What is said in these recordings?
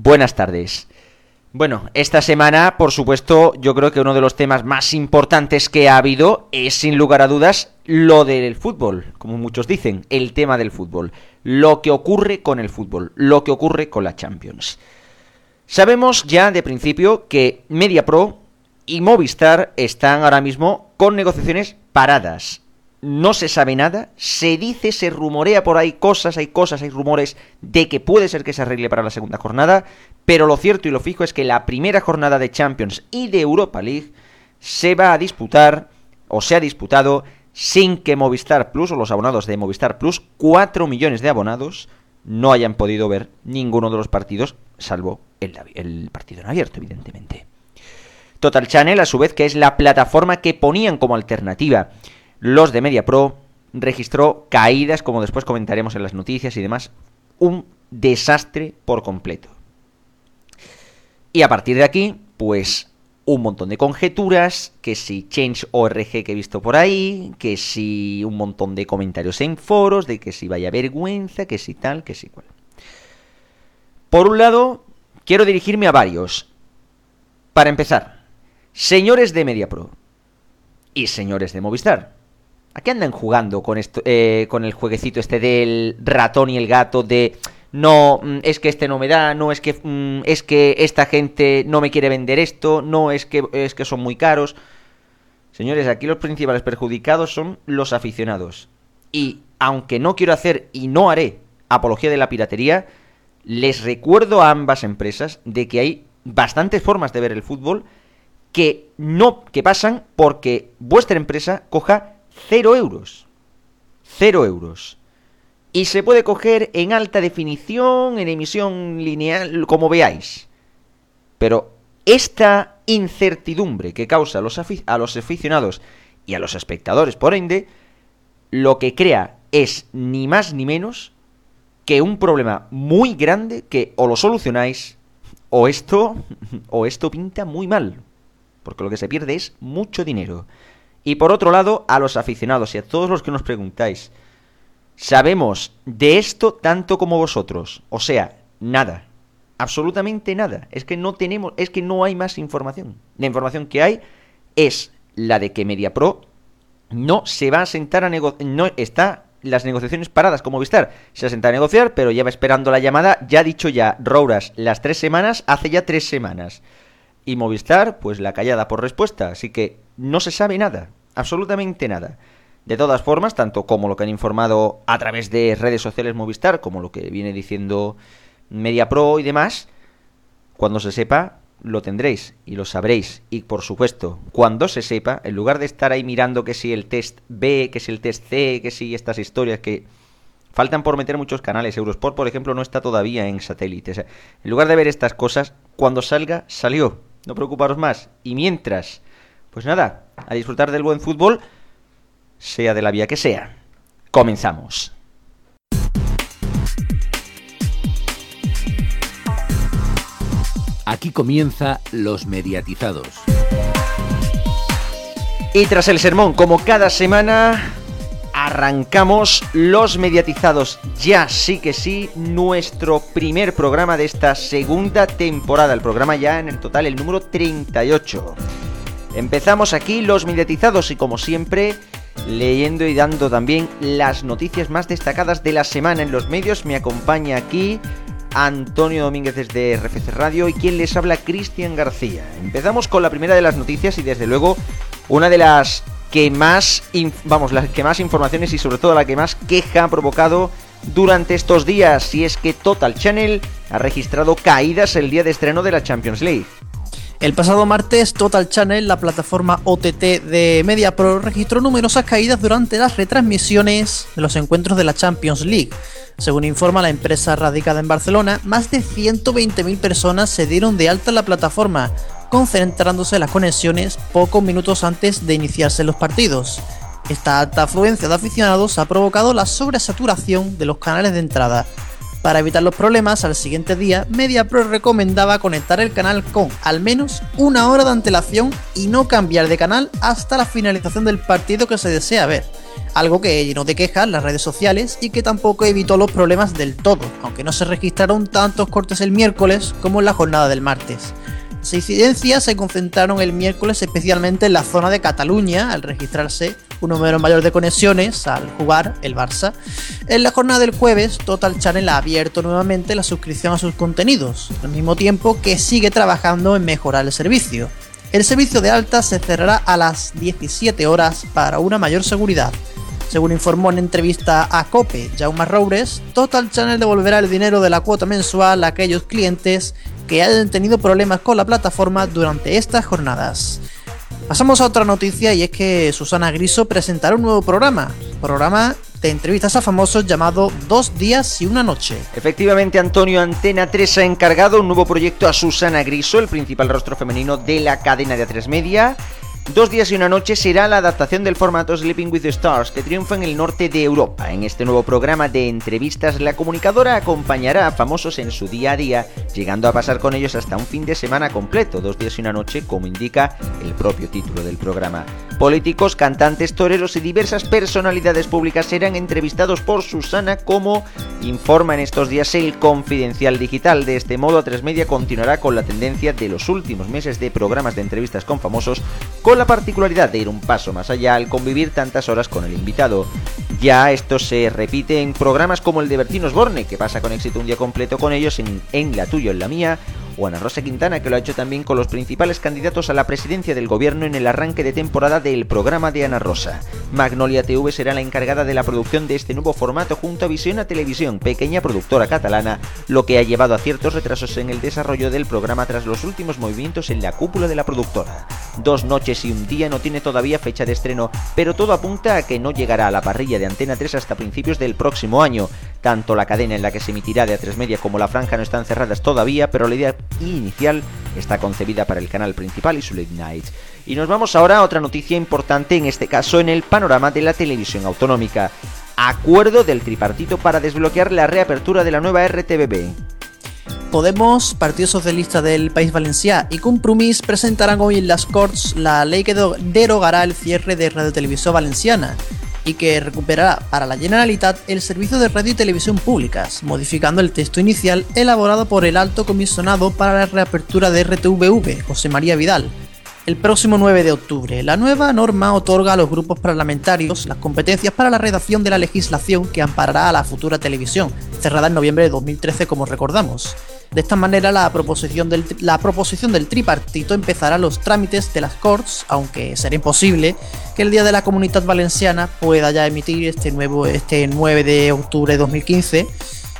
Buenas tardes. Bueno, esta semana, por supuesto, yo creo que uno de los temas más importantes que ha habido es, sin lugar a dudas, lo del fútbol, como muchos dicen, el tema del fútbol, lo que ocurre con el fútbol, lo que ocurre con la Champions. Sabemos ya de principio que MediaPro y Movistar están ahora mismo con negociaciones paradas. No se sabe nada, se dice, se rumorea por ahí cosas, hay cosas, hay rumores de que puede ser que se arregle para la segunda jornada, pero lo cierto y lo fijo es que la primera jornada de Champions y de Europa League se va a disputar, o se ha disputado, sin que Movistar Plus o los abonados de Movistar Plus, 4 millones de abonados, no hayan podido ver ninguno de los partidos, salvo el, el partido en abierto, evidentemente. Total Channel, a su vez, que es la plataforma que ponían como alternativa los de MediaPro, registró caídas, como después comentaremos en las noticias y demás, un desastre por completo. Y a partir de aquí, pues un montón de conjeturas, que si Change.org que he visto por ahí, que si un montón de comentarios en foros, de que si vaya vergüenza, que si tal, que si cual. Por un lado, quiero dirigirme a varios. Para empezar, Señores de MediaPro y señores de Movistar, ¿a qué andan jugando con, esto, eh, con el jueguecito este del ratón y el gato de no, mm, es que este no me da, no es que mm, es que esta gente no me quiere vender esto, no es que es que son muy caros. Señores, aquí los principales perjudicados son los aficionados. Y aunque no quiero hacer y no haré apología de la piratería, les recuerdo a ambas empresas de que hay bastantes formas de ver el fútbol que no que pasan porque vuestra empresa coja 0 euros. 0 euros. Y se puede coger en alta definición, en emisión lineal, como veáis. Pero esta incertidumbre que causa a los, a los aficionados y a los espectadores, por ende, lo que crea es ni más ni menos que un problema muy grande que o lo solucionáis o esto o esto pinta muy mal porque lo que se pierde es mucho dinero. Y por otro lado, a los aficionados y a todos los que nos preguntáis, sabemos de esto tanto como vosotros, o sea, nada, absolutamente nada. Es que no tenemos, es que no hay más información. La información que hay es la de que MediaPro no se va a sentar a negociar, no está las negociaciones paradas como Vistar. Se ha sentado a negociar, pero ya va esperando la llamada, ya dicho ya, Rouras, las tres semanas, hace ya tres semanas y Movistar, pues la callada por respuesta. Así que no se sabe nada, absolutamente nada. De todas formas, tanto como lo que han informado a través de redes sociales Movistar, como lo que viene diciendo MediaPro y demás, cuando se sepa, lo tendréis y lo sabréis. Y por supuesto, cuando se sepa, en lugar de estar ahí mirando que si el test B, que si el test C, que si estas historias que faltan por meter muchos canales, Eurosport, por ejemplo, no está todavía en satélite. en lugar de ver estas cosas, cuando salga, salió no preocuparos más. Y mientras, pues nada, a disfrutar del buen fútbol, sea de la vía que sea. Comenzamos. Aquí comienza Los Mediatizados. Y tras el sermón, como cada semana, arrancamos los mediatizados. Ya sí que sí, nuestro primer programa de esta segunda temporada. El programa ya en el total, el número 38. Empezamos aquí los mediatizados y como siempre, leyendo y dando también las noticias más destacadas de la semana en los medios. Me acompaña aquí Antonio Domínguez desde RFC Radio y quien les habla Cristian García. Empezamos con la primera de las noticias y desde luego una de las que más, vamos, la que más informaciones y sobre todo la que más queja ha provocado durante estos días, y es que Total Channel ha registrado caídas el día de estreno de la Champions League. El pasado martes, Total Channel, la plataforma OTT de MediaPro, registró numerosas caídas durante las retransmisiones de los encuentros de la Champions League. Según informa la empresa radicada en Barcelona, más de 120.000 personas se dieron de alta en la plataforma, concentrándose las conexiones pocos minutos antes de iniciarse los partidos. Esta alta afluencia de aficionados ha provocado la sobresaturación de los canales de entrada. Para evitar los problemas, al siguiente día, MediaPro recomendaba conectar el canal con al menos una hora de antelación y no cambiar de canal hasta la finalización del partido que se desea ver. Algo que llenó de quejas las redes sociales y que tampoco evitó los problemas del todo, aunque no se registraron tantos cortes el miércoles como en la jornada del martes. Las incidencias se concentraron el miércoles especialmente en la zona de Cataluña, al registrarse un número mayor de conexiones al jugar el Barça. En la jornada del jueves, Total Channel ha abierto nuevamente la suscripción a sus contenidos, al mismo tiempo que sigue trabajando en mejorar el servicio. El servicio de alta se cerrará a las 17 horas para una mayor seguridad. Según informó en entrevista a Cope Jaume Roures, Total Channel devolverá el dinero de la cuota mensual a aquellos clientes que hayan tenido problemas con la plataforma durante estas jornadas. Pasamos a otra noticia y es que Susana Griso presentará un nuevo programa, programa de entrevistas a famosos llamado Dos días y una noche. Efectivamente, Antonio Antena 3 ha encargado un nuevo proyecto a Susana Griso, el principal rostro femenino de la cadena de A3 Media. Dos días y una noche será la adaptación del formato Sleeping with the Stars que triunfa en el norte de Europa. En este nuevo programa de entrevistas, la comunicadora acompañará a famosos en su día a día, llegando a pasar con ellos hasta un fin de semana completo, dos días y una noche, como indica el propio título del programa. Políticos, cantantes, toreros y diversas personalidades públicas serán entrevistados por Susana, como informa en estos días el Confidencial Digital. De este modo, A3 Media continuará con la tendencia de los últimos meses de programas de entrevistas con famosos, con la particularidad de ir un paso más allá al convivir tantas horas con el invitado. Ya esto se repite en programas como el de Bertinos Borne, que pasa con éxito un día completo con ellos en, La Tuyo, en la Mía, o Ana Rosa Quintana, que lo ha hecho también con los principales candidatos a la presidencia del gobierno en el arranque de temporada del programa de Ana Rosa. Magnolia TV será la encargada de la producción de este nuevo formato junto a Visión a Televisión, pequeña productora catalana, lo que ha llevado a ciertos retrasos en el desarrollo del programa tras los últimos movimientos en la cúpula de la productora. Dos noches y un día no tiene todavía fecha de estreno, pero todo apunta a que no llegará a la parrilla de Antena 3 hasta principios del próximo año. Tanto la cadena en la que se emitirá de A3 Media como la franja no están cerradas todavía, pero la idea inicial está concebida para el canal principal y su late night. Y nos vamos ahora a otra noticia importante, en este caso en el panorama de la televisión autonómica. Acuerdo del tripartito para desbloquear la reapertura de la nueva RTBB. Podemos, Partido Socialista del País Valencià y Compromís presentarán hoy en las Corts la ley que derogará el cierre de Radio Televisión Valenciana y que recuperará para la Generalitat el servicio de radio y televisión públicas, modificando el texto inicial elaborado por el alto comisionado para la reapertura de RTVV, José María Vidal, el próximo 9 de octubre. La nueva norma otorga a los grupos parlamentarios las competencias para la redacción de la legislación que amparará a la futura televisión, cerrada en noviembre de 2013 como recordamos. De esta manera la proposición del, la proposición del tripartito empezará los trámites de las Corts, aunque será imposible que el Día de la Comunidad Valenciana pueda ya emitir este, nuevo, este 9 de octubre de 2015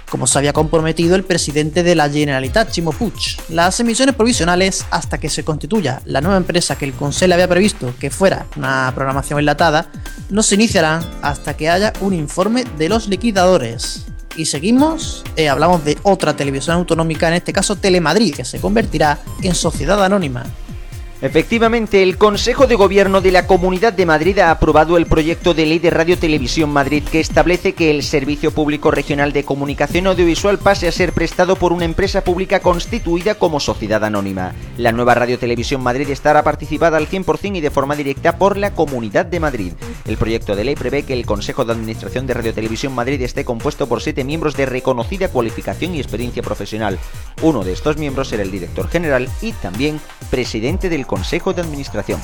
como se había comprometido el presidente de la Generalitat, Chimo Puig. Las emisiones provisionales hasta que se constituya la nueva empresa que el Consejo había previsto que fuera una programación enlatada, no se iniciarán hasta que haya un informe de los liquidadores. Y seguimos, eh, hablamos de otra televisión autonómica, en este caso Telemadrid, que se convertirá en sociedad anónima. Efectivamente, el Consejo de Gobierno de la Comunidad de Madrid ha aprobado el proyecto de ley de Radio Televisión Madrid que establece que el Servicio Público Regional de Comunicación Audiovisual pase a ser prestado por una empresa pública constituida como sociedad anónima. La nueva Radio Televisión Madrid estará participada al 100% y de forma directa por la Comunidad de Madrid. El proyecto de ley prevé que el Consejo de Administración de Radio Televisión Madrid esté compuesto por siete miembros de reconocida cualificación y experiencia profesional. Uno de estos miembros será el director general y también presidente del Consejo de Administración.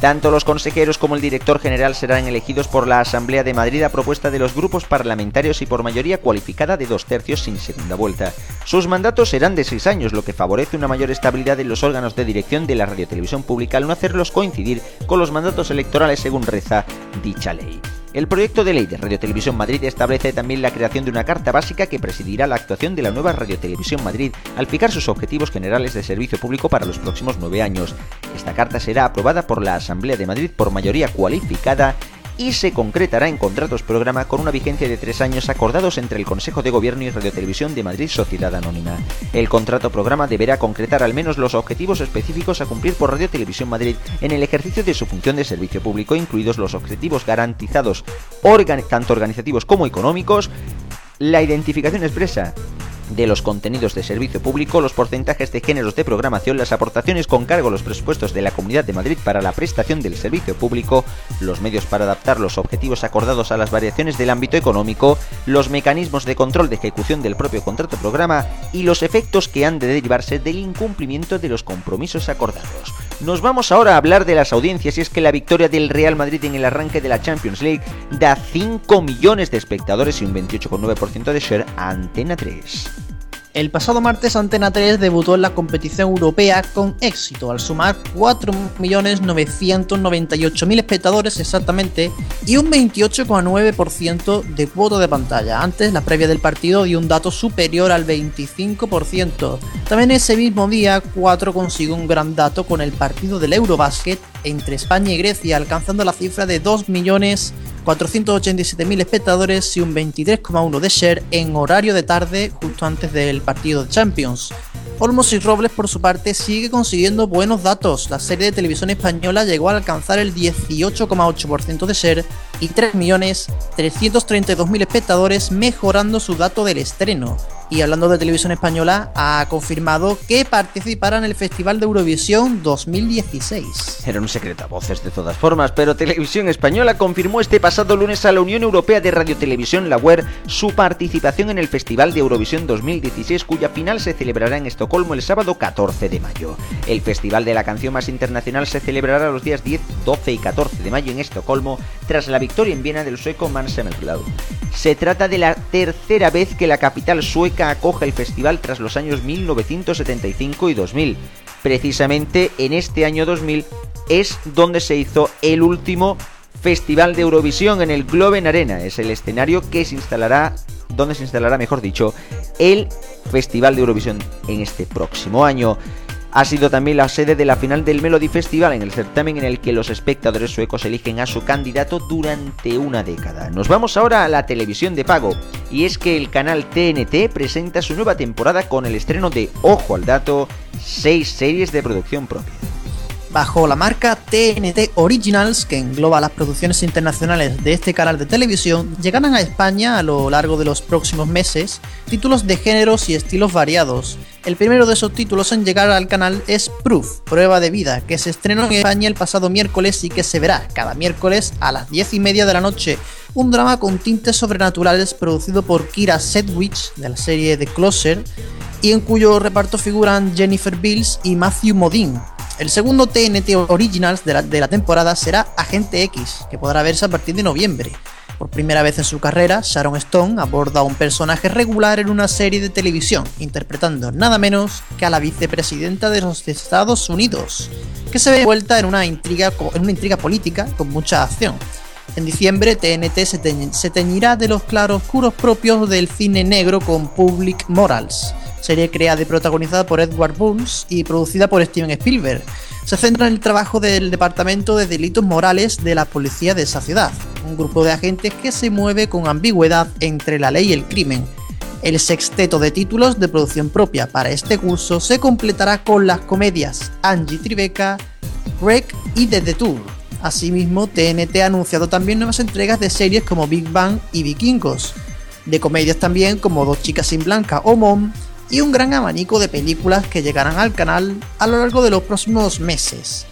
Tanto los consejeros como el director general serán elegidos por la Asamblea de Madrid a propuesta de los grupos parlamentarios y por mayoría cualificada de dos tercios sin segunda vuelta. Sus mandatos serán de seis años, lo que favorece una mayor estabilidad en los órganos de dirección de la radiotelevisión pública al no hacerlos coincidir con los mandatos electorales según reza dicha ley. El proyecto de ley de Radio Televisión Madrid establece también la creación de una carta básica que presidirá la actuación de la nueva Radio Televisión Madrid al fijar sus objetivos generales de servicio público para los próximos nueve años. Esta carta será aprobada por la Asamblea de Madrid por mayoría cualificada y se concretará en contratos programa con una vigencia de tres años acordados entre el Consejo de Gobierno y Radio Televisión de Madrid Sociedad Anónima. El contrato programa deberá concretar al menos los objetivos específicos a cumplir por Radio Televisión Madrid en el ejercicio de su función de servicio público, incluidos los objetivos garantizados tanto organizativos como económicos, la identificación expresa de los contenidos de servicio público, los porcentajes de géneros de programación, las aportaciones con cargo a los presupuestos de la Comunidad de Madrid para la prestación del servicio público, los medios para adaptar los objetivos acordados a las variaciones del ámbito económico, los mecanismos de control de ejecución del propio contrato programa y los efectos que han de derivarse del incumplimiento de los compromisos acordados. Nos vamos ahora a hablar de las audiencias y es que la victoria del Real Madrid en el arranque de la Champions League da 5 millones de espectadores y un 28,9% de share a Antena 3. El pasado martes Antena 3 debutó en la competición europea con éxito al sumar 4.998.000 espectadores exactamente y un 28,9% de cuota de pantalla. Antes, la previa del partido dio un dato superior al 25%. También ese mismo día, 4 consiguió un gran dato con el partido del Eurobasket entre España y Grecia, alcanzando la cifra de 2 millones 487.000 espectadores y un 23,1 de share en horario de tarde justo antes del partido de Champions. Olmos y Robles por su parte sigue consiguiendo buenos datos. La serie de televisión española llegó a alcanzar el 18,8% de share y 3.332.000 espectadores mejorando su dato del estreno y hablando de televisión española, ha confirmado que participará en el Festival de Eurovisión 2016. Era un secreto a voces de todas formas, pero Televisión Española confirmó este pasado lunes a la Unión Europea de Radiotelevisión, la WER, su participación en el Festival de Eurovisión 2016, cuya final se celebrará en Estocolmo el sábado 14 de mayo. El Festival de la Canción más internacional se celebrará los días 10, 12 y 14 de mayo en Estocolmo, tras la victoria en Viena del sueco Mans Se trata de la tercera vez que la capital sueca acoge el festival tras los años 1975 y 2000. Precisamente en este año 2000 es donde se hizo el último Festival de Eurovisión en el Globen Arena. Es el escenario que se instalará, donde se instalará, mejor dicho, el Festival de Eurovisión en este próximo año ha sido también la sede de la final del Melody Festival en el certamen en el que los espectadores suecos eligen a su candidato durante una década. Nos vamos ahora a la televisión de pago y es que el canal TNT presenta su nueva temporada con el estreno de Ojo al Dato, seis series de producción propia bajo la marca TNT Originals, que engloba las producciones internacionales de este canal de televisión, llegarán a España a lo largo de los próximos meses títulos de géneros y estilos variados. El primero de esos títulos en llegar al canal es Proof, Prueba de Vida, que se estrenó en España el pasado miércoles y que se verá cada miércoles a las 10 y media de la noche. Un drama con tintes sobrenaturales producido por Kira Sedgwick de la serie The Closer y en cuyo reparto figuran Jennifer Bills y Matthew Modine, el segundo TNT Originals de la, temporada será Agente X, que podrá verse a partir de noviembre. Por primera vez en su carrera, Sharon Stone aborda a un personaje regular en una serie de televisión, interpretando nada menos que a la vicepresidenta de los Estados Unidos, que se ve envuelta en una intriga, política con mucha acción. En diciembre, TNT se teñirá de los claroscuros propios del cine negro con Public Morals serie creada y protagonizada por Edward Burns y producida por Steven Spielberg. Se centra en el trabajo del Departamento de Delitos Morales de la policía de esa ciudad, un grupo de agentes que se mueve con ambigüedad entre la ley y el crimen. El sexteto de títulos de producción propia para este curso se completará con las comedias Angie Tribeca, Greg y The Detour. Asimismo, TNT ha anunciado también nuevas entregas de series como Big Bang y Vikingos, de comedias también como Dos chicas sin blanca o Mom y un gran abanico de películas que llegarán al canal a lo largo de los próximos meses.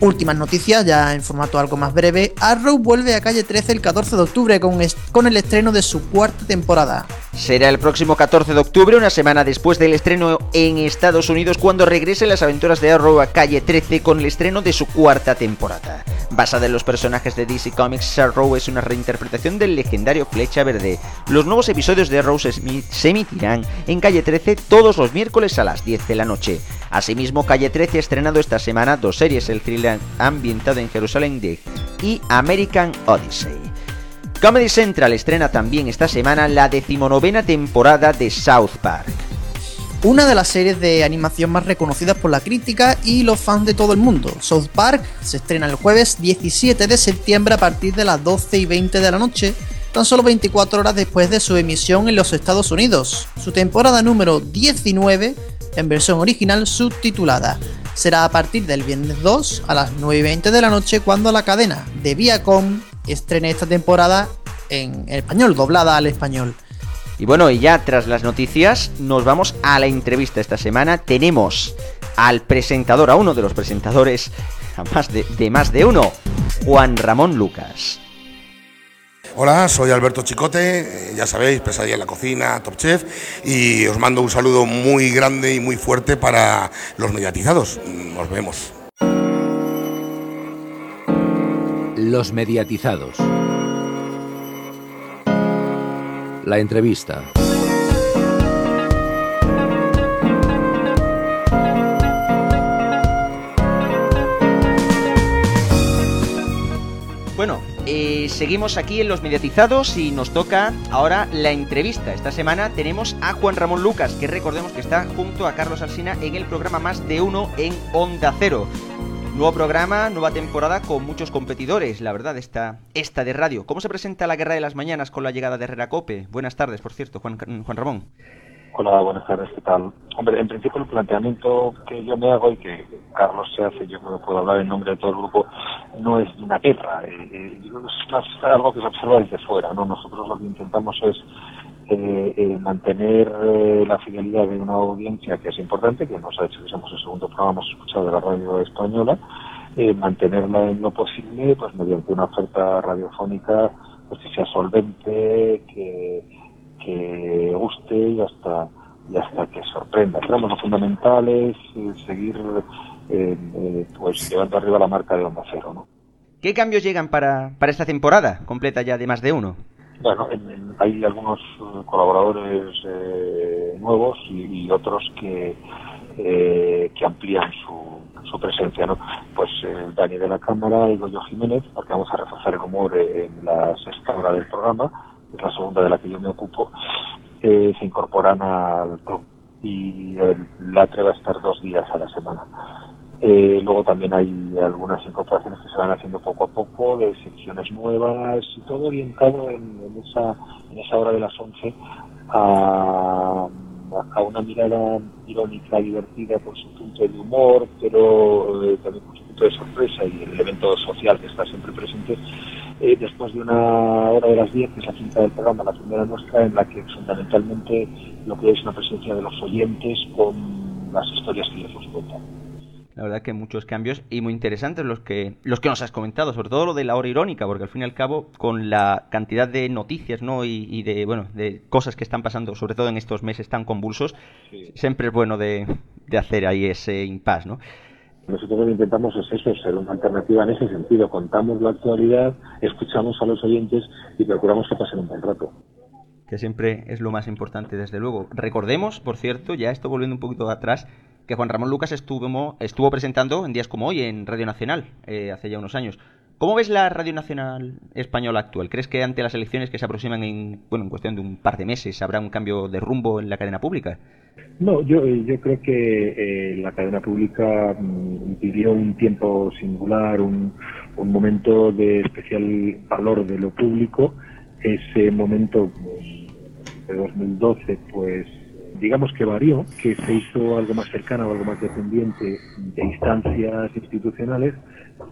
Últimas noticias, ya en formato algo más breve, Arrow vuelve a calle 13 el 14 de octubre con, el estreno de su cuarta temporada. Será el próximo 14 de octubre, una semana después del estreno en Estados Unidos, cuando regresen las aventuras de Arrow a calle 13 con el estreno de su cuarta temporada. Basada en los personajes de DC Comics, Arrow es una reinterpretación del legendario Flecha Verde. Los nuevos episodios de Arrow se emitirán en calle 13 todos los miércoles a las 10 de la noche. Asimismo, calle 13 ha estrenado esta semana dos series, el thriller ambientado en Jerusalén de y American Odyssey. Comedy Central estrena también esta semana la decimonovena temporada de South Park. Una de las series de animación más reconocidas por la crítica y los fans de todo el mundo. South Park se estrena el jueves 17 de septiembre a partir de las 12 y 20 de la noche, tan solo 24 horas después de su emisión en los Estados Unidos. Su temporada número 19, en versión original subtitulada, será a partir del viernes 2 a las 9 y 20 de la noche cuando la cadena de Viacom estrene esta temporada en español, doblada al español. Y bueno, y ya tras las noticias nos vamos a la entrevista esta semana. Tenemos al presentador, a uno de los presentadores a más de, de más de uno, Juan Ramón Lucas. Hola, soy Alberto Chicote, eh, ya sabéis, pesadilla en la cocina, Top Chef, y os mando un saludo muy grande y muy fuerte para los mediatizados. Nos vemos. Los mediatizados. La entrevista. Seguimos aquí en los mediatizados y nos toca ahora la entrevista. Esta semana tenemos a Juan Ramón Lucas, que recordemos que está junto a Carlos Alsina en el programa Más de Uno en Onda Cero. Nuevo programa, nueva temporada con muchos competidores, la verdad, esta, de radio. ¿Cómo se presenta la Guerra de las Mañanas con la llegada de Herrera Cope? Buenas tardes, por cierto, Juan Ramón. Hola, buenas tardes, ¿qué tal? Hombre, en principio el planteamiento que yo me hago y que Carlos se hace, yo creo puedo hablar en nombre de todo el grupo, no es una guerra, eh, eh, es más algo que se observa desde fuera, ¿no? Nosotros lo que intentamos es eh, eh, mantener eh, la fidelidad de una audiencia que es importante, que nos ha hecho que somos el segundo programa más escuchado de la radio española, mantenerla en lo posible, pues mediante una oferta radiofónica pues que sea solvente, que, que guste y hasta y hasta que sorprenda. Creemos lo fundamental es eh, seguir eh, eh, pues llevando arriba la marca de Onda Cero, ¿no? ¿Qué cambios llegan para, para esta temporada completa ya de más de uno? Bueno, en- en- hay algunos eh, colaboradores eh, nuevos y, y otros que, eh, que amplían su, su presencia, ¿no? Pues eh, Dani de la Cámara y Goyo Jiménez, porque vamos a reforzar el humor en la sexta hora del programa, la segunda de la que yo me ocupo, eh, se incorporan al club y el Latre va a estar dos días a la semana. Eh, luego también hay algunas incorporaciones que se van haciendo poco a poco, de secciones nuevas y todo orientado en, en esa, en esa hora de las 11 a, a una mirada irónica, divertida por su punto de humor, pero eh, también por su punto de sorpresa y el elemento social que está siempre presente. Eh, después de una hora de las 10, que es la quinta del programa, la primera nuestra, en la que fundamentalmente lo que es una presencia de los oyentes con las historias que ellos nos cuentan. La verdad que muchos cambios y muy interesantes los que los que nos has comentado, sobre todo lo de la hora irónica, porque al fin y al cabo con la cantidad de noticias, ¿no? Y, y de bueno, de cosas que están pasando, sobre todo en estos meses tan convulsos, siempre es bueno de, de hacer ahí ese impasse, ¿no? Nosotros lo que intentamos es eso, ser una alternativa en ese sentido. Contamos la actualidad, escuchamos a los oyentes y procuramos que pasen un buen rato. que siempre es lo más importante, desde luego. Recordemos, por cierto, ya esto volviendo un poquito atrás, que Juan Ramón Lucas estuvo, estuvo presentando en días como hoy en Radio Nacional, eh, hace ya unos años. ¿Cómo ves la Radio Nacional española actual? ¿Crees que ante las elecciones que se aproximan en, bueno, en cuestión de un par de meses habrá un cambio de rumbo en la cadena pública? No, yo, eh, yo creo que eh, la cadena pública mm, vivió un tiempo singular, un, un momento de especial valor de lo público. Ese momento pues, de 2012, pues digamos que varió, que se hizo algo más cercano, algo más dependiente de instancias institucionales,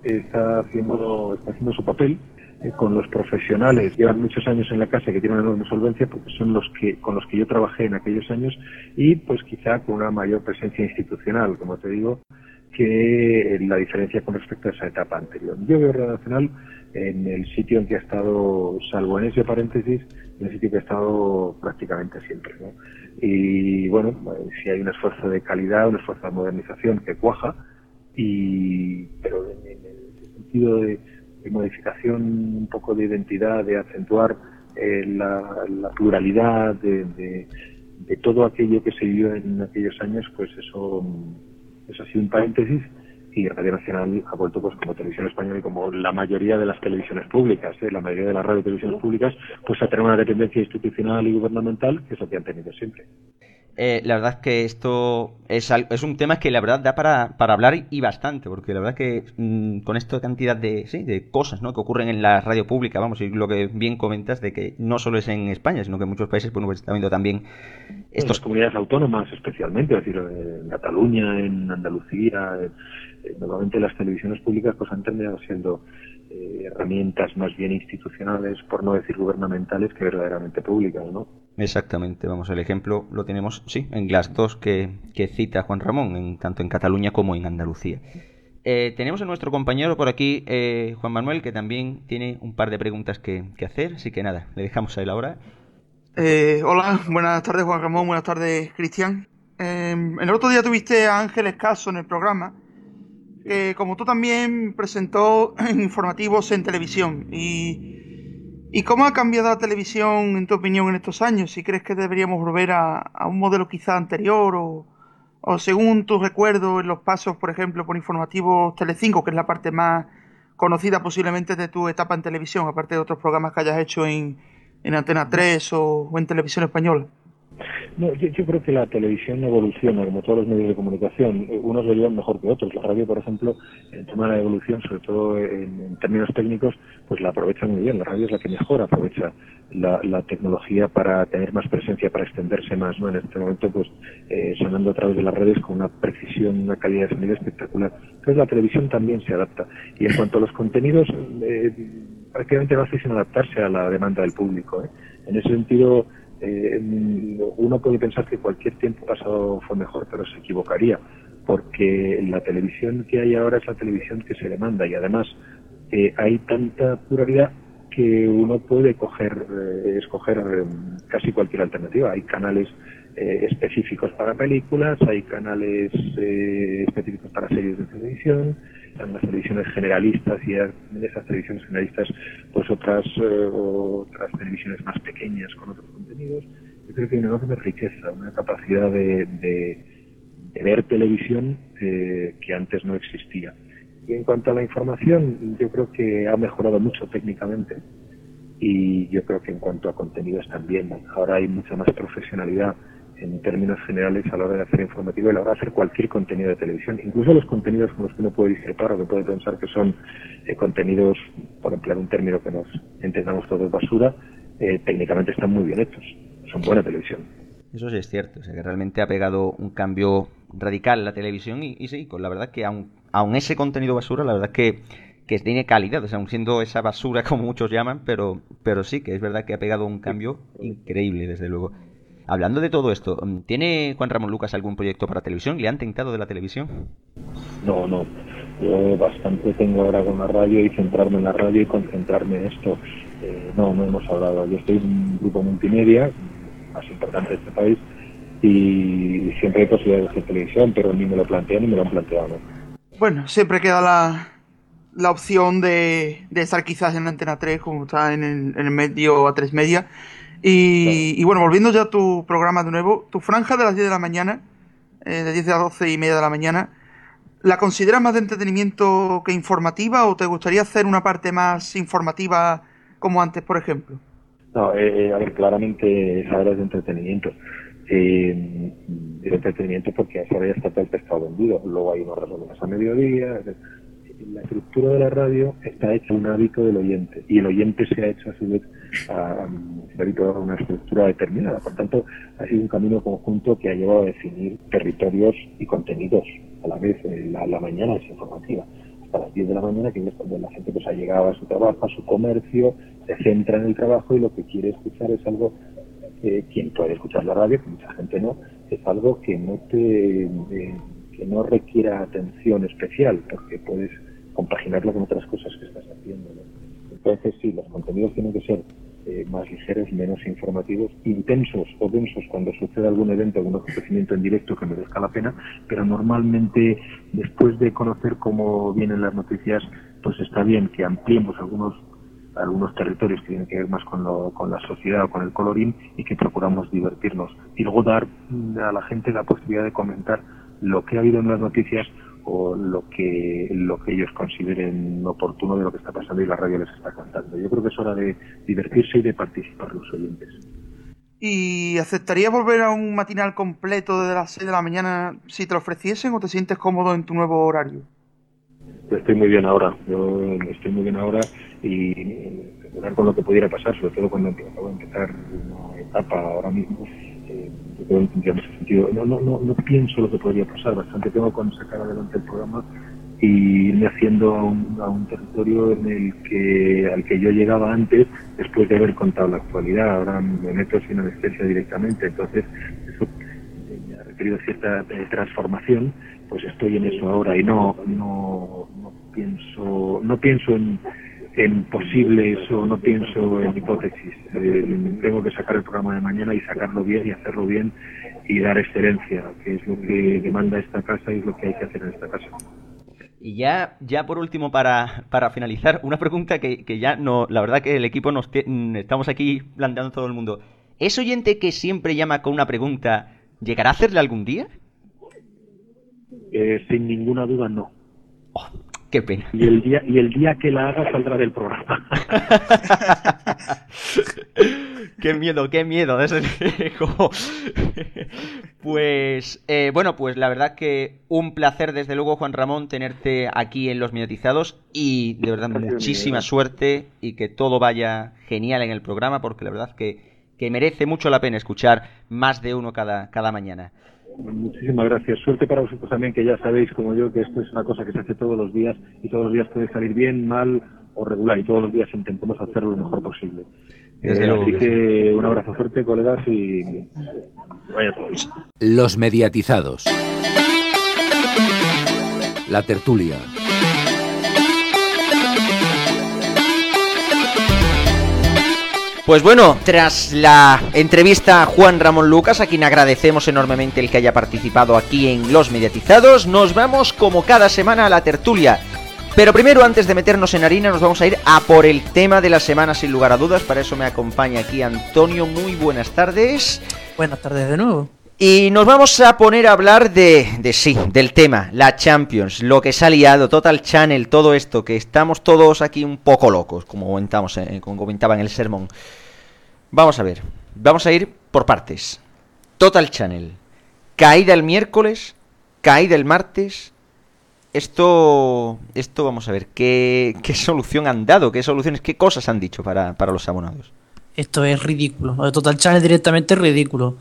está haciendo, está haciendo su papel eh, con los profesionales llevan muchos años en la casa que tienen una enorme solvencia porque son los que con los que yo trabajé en aquellos años y pues quizá con una mayor presencia institucional como te digo que la diferencia con respecto a esa etapa anterior yo veo Radio Nacional en el sitio en que ha estado salvo en ese paréntesis en el sitio que ha estado prácticamente siempre ¿no? y bueno eh, si hay un esfuerzo de calidad un esfuerzo de modernización que cuaja y pero en, en el sentido de de modificación un poco de identidad, de acentuar eh, la, la, pluralidad de, de, de, todo aquello que se vivió en aquellos años, pues eso, eso ha sido un paréntesis y Radio Nacional ha vuelto pues como televisión española y como la mayoría de las televisiones públicas, ¿eh? la mayoría de las radio y televisiones públicas, pues a tener una dependencia institucional y gubernamental que es lo que han tenido siempre. Eh, la verdad que esto es, es, un tema que la verdad da para, para hablar y bastante, porque la verdad que mmm, con esta cantidad de, sí, de cosas ¿no? que ocurren en la radio pública, vamos, y lo que bien comentas de que no solo es en España, sino que en muchos países bueno, pues está viendo también estos... En comunidades autónomas especialmente, es decir, en Cataluña, en Andalucía, eh, normalmente las televisiones públicas pues han terminado siendo eh, herramientas más bien institucionales, por no decir gubernamentales, que verdaderamente públicas, ¿no? Exactamente, vamos, el ejemplo lo tenemos, sí, en las dos que, que cita Juan Ramón, en, tanto en Cataluña como en Andalucía. Eh, tenemos a nuestro compañero por aquí, eh, Juan Manuel, que también tiene un par de preguntas que, hacer, así que nada, le dejamos a él ahora. hola, buenas tardes Juan Ramón, buenas tardes Cristian. El otro día tuviste a Ángeles Caso en el programa que como tú también presentó informativos en televisión. Y, ¿Y cómo ha cambiado la televisión, en tu opinión, en estos años? Si crees que deberíamos volver a, un modelo quizá anterior o, según tus recuerdos en los pasos, por ejemplo, por informativos Telecinco, que es la parte más conocida posiblemente de tu etapa en televisión, aparte de otros programas que hayas hecho en, en Antena 3 o, o en Televisión Española. No, yo, creo que la televisión evoluciona, como todos los medios de comunicación. Unos lo llevan mejor que otros. La radio, por ejemplo, en tema de la evolución, sobre todo en, términos técnicos, pues la aprovecha muy bien. La radio es la que mejor aprovecha la, tecnología para tener más presencia, para extenderse más. ¿no? En este momento, pues eh, sonando a través de las redes con una precisión, una calidad de sonido espectacular. Entonces la televisión también se adapta. Y en cuanto a los contenidos, eh, prácticamente va a adaptarse a la demanda del público. ¿eh? En ese sentido, eh, uno puede pensar que cualquier tiempo pasado fue mejor, pero se equivocaría, porque la televisión que hay ahora es la televisión que se demanda y además eh, hay tanta pluralidad que uno puede coger, eh, escoger casi cualquier alternativa. Hay canales específicos para películas, hay canales específicos para series de televisión, en las televisiones generalistas y en esas televisiones generalistas pues otras eh, otras televisiones más pequeñas con otros contenidos. Yo creo que hay una enorme riqueza una capacidad de, de, ver televisión eh, que antes no existía. Y en cuanto a la información yo creo que ha mejorado mucho técnicamente y yo creo que en cuanto a contenidos también. Ahora hay mucha más profesionalidad en términos generales a la hora de hacer informativo y a la hora de hacer cualquier contenido de televisión, incluso los contenidos con los que uno puede discrepar o que puede pensar que son eh, contenidos, por emplear un término que nos entendamos todos basura, eh, técnicamente están muy bien hechos, son buena televisión. Eso sí es cierto, o sea que realmente ha pegado un cambio radical la televisión y, sí, con la verdad que aun, aun ese contenido basura, la verdad que que tiene calidad, o sea, aun siendo esa basura como muchos llaman, pero, pero sí que es verdad que ha pegado un cambio increíble, desde luego. Hablando de todo esto, mm, ¿tiene Juan Ramón Lucas algún proyecto para televisión? ¿Le han tentado de la televisión? No, no. Yo bastante tengo ahora con la radio y centrarme en la radio y concentrarme en esto. Eh, no, no hemos hablado. Yo estoy en un grupo multimedia, más importante de este país, y siempre hay posibilidades de televisión, pero ni me lo plantean ni me lo han planteado. Bueno, siempre queda la, la opción de, de, estar quizás en Antena 3, como está en el, en el medio A3 Media. Y, bueno, volviendo ya a tu programa de nuevo, tu franja de las 10 de la mañana, eh, de 10 a 12 y media de la mañana, ¿la consideras más de entretenimiento que informativa o te gustaría hacer una parte más informativa como antes, por ejemplo? No, eh, eh a ver, claramente esa hora es de entretenimiento. Eh, de entretenimiento porque a esa hora ya está todo el pescado vendido. Luego hay unos resúmenes a mediodía. La estructura de la radio está hecha un hábito del oyente y el oyente se ha hecho a su vez a, a una estructura determinada. Por tanto, ha sido un camino conjunto que ha llevado a definir territorios y contenidos a la vez. Eh, la, la mañana es informativa. Hasta las 10 de la mañana, que es cuando la gente pues, ha llegado a su trabajo, a su comercio, se centra en el trabajo y lo que quiere escuchar es algo que quien puede escuchar la radio, que mucha gente no, es algo que no te eh, que no requiera atención especial, porque puedes compaginarlo con otras cosas que estás haciendo. Entonces sí, los contenidos tienen que ser eh, más ligeros, menos informativos, intensos o densos cuando sucede algún evento, algún acontecimiento en directo que merezca la pena, pero normalmente después de conocer cómo vienen las noticias, pues está bien que ampliemos algunos algunos territorios que tienen que ver más con, con la sociedad o con el colorín y que procuramos divertirnos y luego dar a la gente la posibilidad de comentar lo que ha habido en las noticias o lo que, lo que ellos consideren oportuno de lo que está pasando y la radio les está contando. Yo creo que es hora de divertirse y de participar los oyentes. ¿Y aceptarías volver a un matinal completo desde las 6 de la mañana si te lo ofreciesen o te sientes cómodo en tu nuevo horario? estoy muy bien ahora, yo estoy muy bien ahora y con lo que pudiera pasar, sobre todo cuando acabo de empezar una etapa ahora mismo, eh, No, no, no, no pienso lo que podría pasar, bastante tengo con sacar adelante el programa y irme haciendo a un, a un territorio en el que al que yo llegaba antes después de haber contado la actualidad. Ahora me meto sin anestesia directamente, entonces eso me ha requerido cierta eh, transformación. Pues estoy en eso ahora y no no, no pienso no pienso en en posibles o no pienso en hipótesis. Eh, tengo que sacar el programa de mañana y sacarlo bien y hacerlo bien y dar excelencia, que es lo que demanda esta casa y es lo que hay que hacer en esta casa. Y ya, ya por último, para, para finalizar, una pregunta que, que, ya no, la verdad que el equipo nos mm, estamos aquí planteando todo el mundo. ¿Es oyente que siempre llama con una pregunta, ¿llegará a hacerle algún día? Eh, sin ninguna duda, no. Qué pena. Y el día, y el día que la haga saldrá del programa. qué miedo, qué miedo, desde pues, eh, bueno, pues la verdad que un placer, desde luego, Juan Ramón, tenerte aquí en Los Minutizados y de verdad muchísima suerte y que todo vaya genial en el programa porque la verdad que, que merece mucho la pena escuchar más de uno cada, cada mañana. Muchísimas gracias. Suerte para vosotros también, que ya sabéis, como yo, que esto es una cosa que se hace todos los días y todos los días puede salir bien, mal o regular y todos los días intentamos hacerlo lo mejor posible. Desde Eh, luego así que que un abrazo fuerte, colegas, y vaya todos. Los mediatizados. La tertulia. Pues bueno, tras la entrevista a Juan Ramón Lucas, a quien agradecemos enormemente el que haya participado aquí en Los Mediatizados, nos vamos como cada semana a la tertulia. Pero primero, antes de meternos en harina, nos vamos a ir a por el tema de la semana sin lugar a dudas. Para eso me acompaña aquí Antonio. Muy buenas tardes. Buenas tardes de nuevo. Y nos vamos a poner a hablar de, de sí, del tema, la Champions, lo que se ha liado, Total Channel, todo esto, que estamos todos aquí un poco locos, como comentamos, eh, como comentaba en el sermón. Vamos a ver, vamos a ir por partes. Total Channel, caída el miércoles, caída el martes. Esto, esto vamos a ver, ¿qué, solución han dado? ¿Qué soluciones, qué cosas han dicho para, para los abonados? Esto es ridículo. Total Channel directamente es ridículo.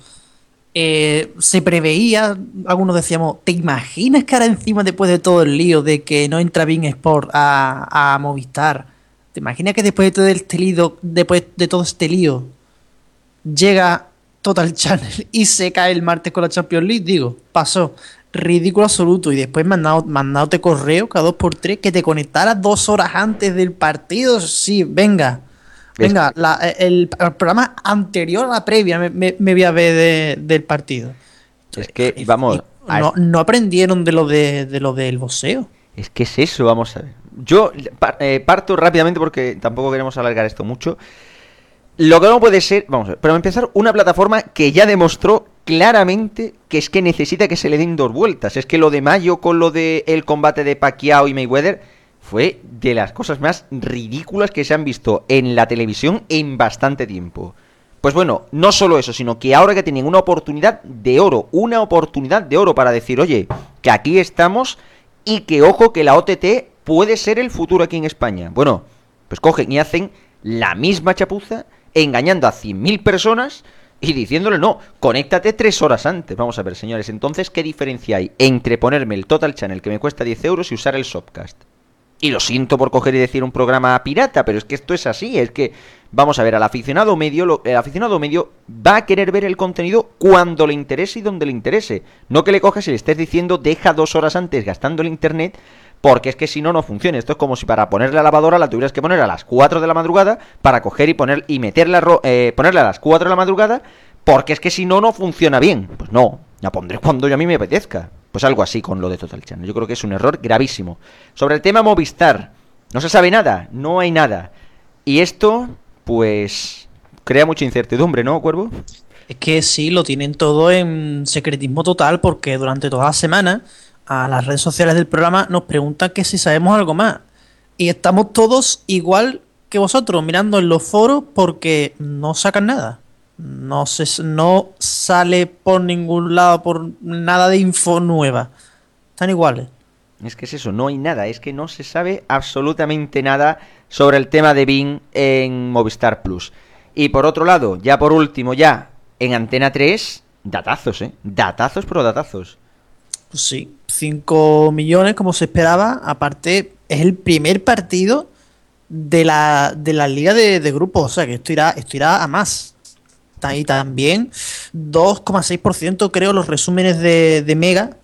Eh, se preveía, algunos decíamos, ¿te imaginas que ahora encima después de todo el lío de que no entra bien Sport a, a Movistar? ¿Te imaginas que después de todo este lío, después de todo este lío, llega Total Channel y se cae el martes con la Champions League? Digo, pasó. Ridículo absoluto. Y después mandándote correo cada dos por tres que te conectaras dos horas antes del partido. Sí, venga. Venga, la, el, el, programa anterior a la previa me, me, me voy a ver de, del partido. Es que, vamos. No, no aprendieron de lo de, de lo del boxeo. Es que es eso, vamos a ver. Yo eh, parto rápidamente porque tampoco queremos alargar esto mucho. Lo que no puede ser, vamos a ver, para empezar, una plataforma que ya demostró claramente que es que necesita que se le den dos vueltas. Es que lo de Mayo con lo del el combate de Pacquiao y Mayweather fue de las cosas más ridículas que se han visto en la televisión en bastante tiempo. Pues bueno, no solo eso, sino que ahora que tienen una oportunidad de oro, una oportunidad de oro para decir, oye, que aquí estamos y que ojo que la OTT puede ser el futuro aquí en España. Bueno, pues cogen y hacen la misma chapuza, engañando a 100.000 personas y diciéndole, no, conéctate tres horas antes. Vamos a ver, señores, entonces, ¿qué diferencia hay entre ponerme el Total Channel que me cuesta 10 euros y usar el Shopcast? Y lo siento por coger y decir un programa pirata, pero es que esto es así, es que, vamos a ver, al aficionado medio, lo, el aficionado medio va a querer ver el contenido cuando le interese y donde le interese. No que le cojas y le estés diciendo, deja dos horas antes gastando el internet, porque es que si no, no funciona. Esto es como si para poner la lavadora la tuvieras que poner a las 4 de la madrugada, para coger y poner y meterla, eh, ponerla a las 4 de la madrugada, porque es que si no, no funciona bien. Pues no, la pondré cuando yo a mí me apetezca. Pues algo así con lo de Total Channel. Yo creo que es un error gravísimo. Sobre el tema Movistar, no se sabe nada, no hay nada. Y esto, pues, crea mucha incertidumbre, ¿no, Cuervo? Es que sí, lo tienen todo en secretismo total porque durante toda la semana a las redes sociales del programa nos preguntan que si sabemos algo más. Y estamos todos igual que vosotros, mirando en los foros porque no sacan nada. No, se, no sale por ningún lado, por nada de info nueva. Están iguales. Es que es eso, no hay nada, es que no se sabe absolutamente nada sobre el tema de Bing en Movistar Plus. Y por otro lado, ya por último, ya en Antena 3, datazos, ¿eh? Datazos, pero datazos. Pues sí, 5 millones como se esperaba. Aparte, es el primer partido de la, de la liga de, de grupos. O sea que esto irá, esto irá a más. Y también 2,6% creo los resúmenes de, de Mega.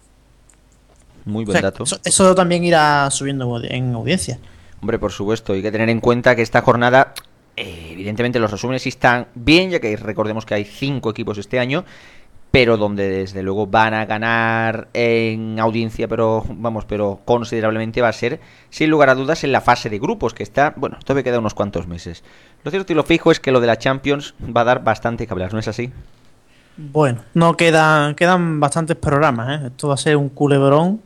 Muy O buen sea, dato. Eso, eso también irá subiendo en audiencia. Hombre, por supuesto, hay que tener en cuenta que esta jornada, eh, evidentemente los resúmenes sí están bien, ya que recordemos que hay cinco equipos este año, pero donde desde luego van a ganar en audiencia, pero vamos, pero considerablemente va a ser, sin lugar a dudas, en la fase de grupos, que está, bueno, todavía queda unos cuantos meses. Lo cierto y lo fijo es que lo de la Champions va a dar bastante que hablar, ¿no es así? Bueno, no quedan, quedan bastantes programas, ¿eh? Esto va a ser un culebrón.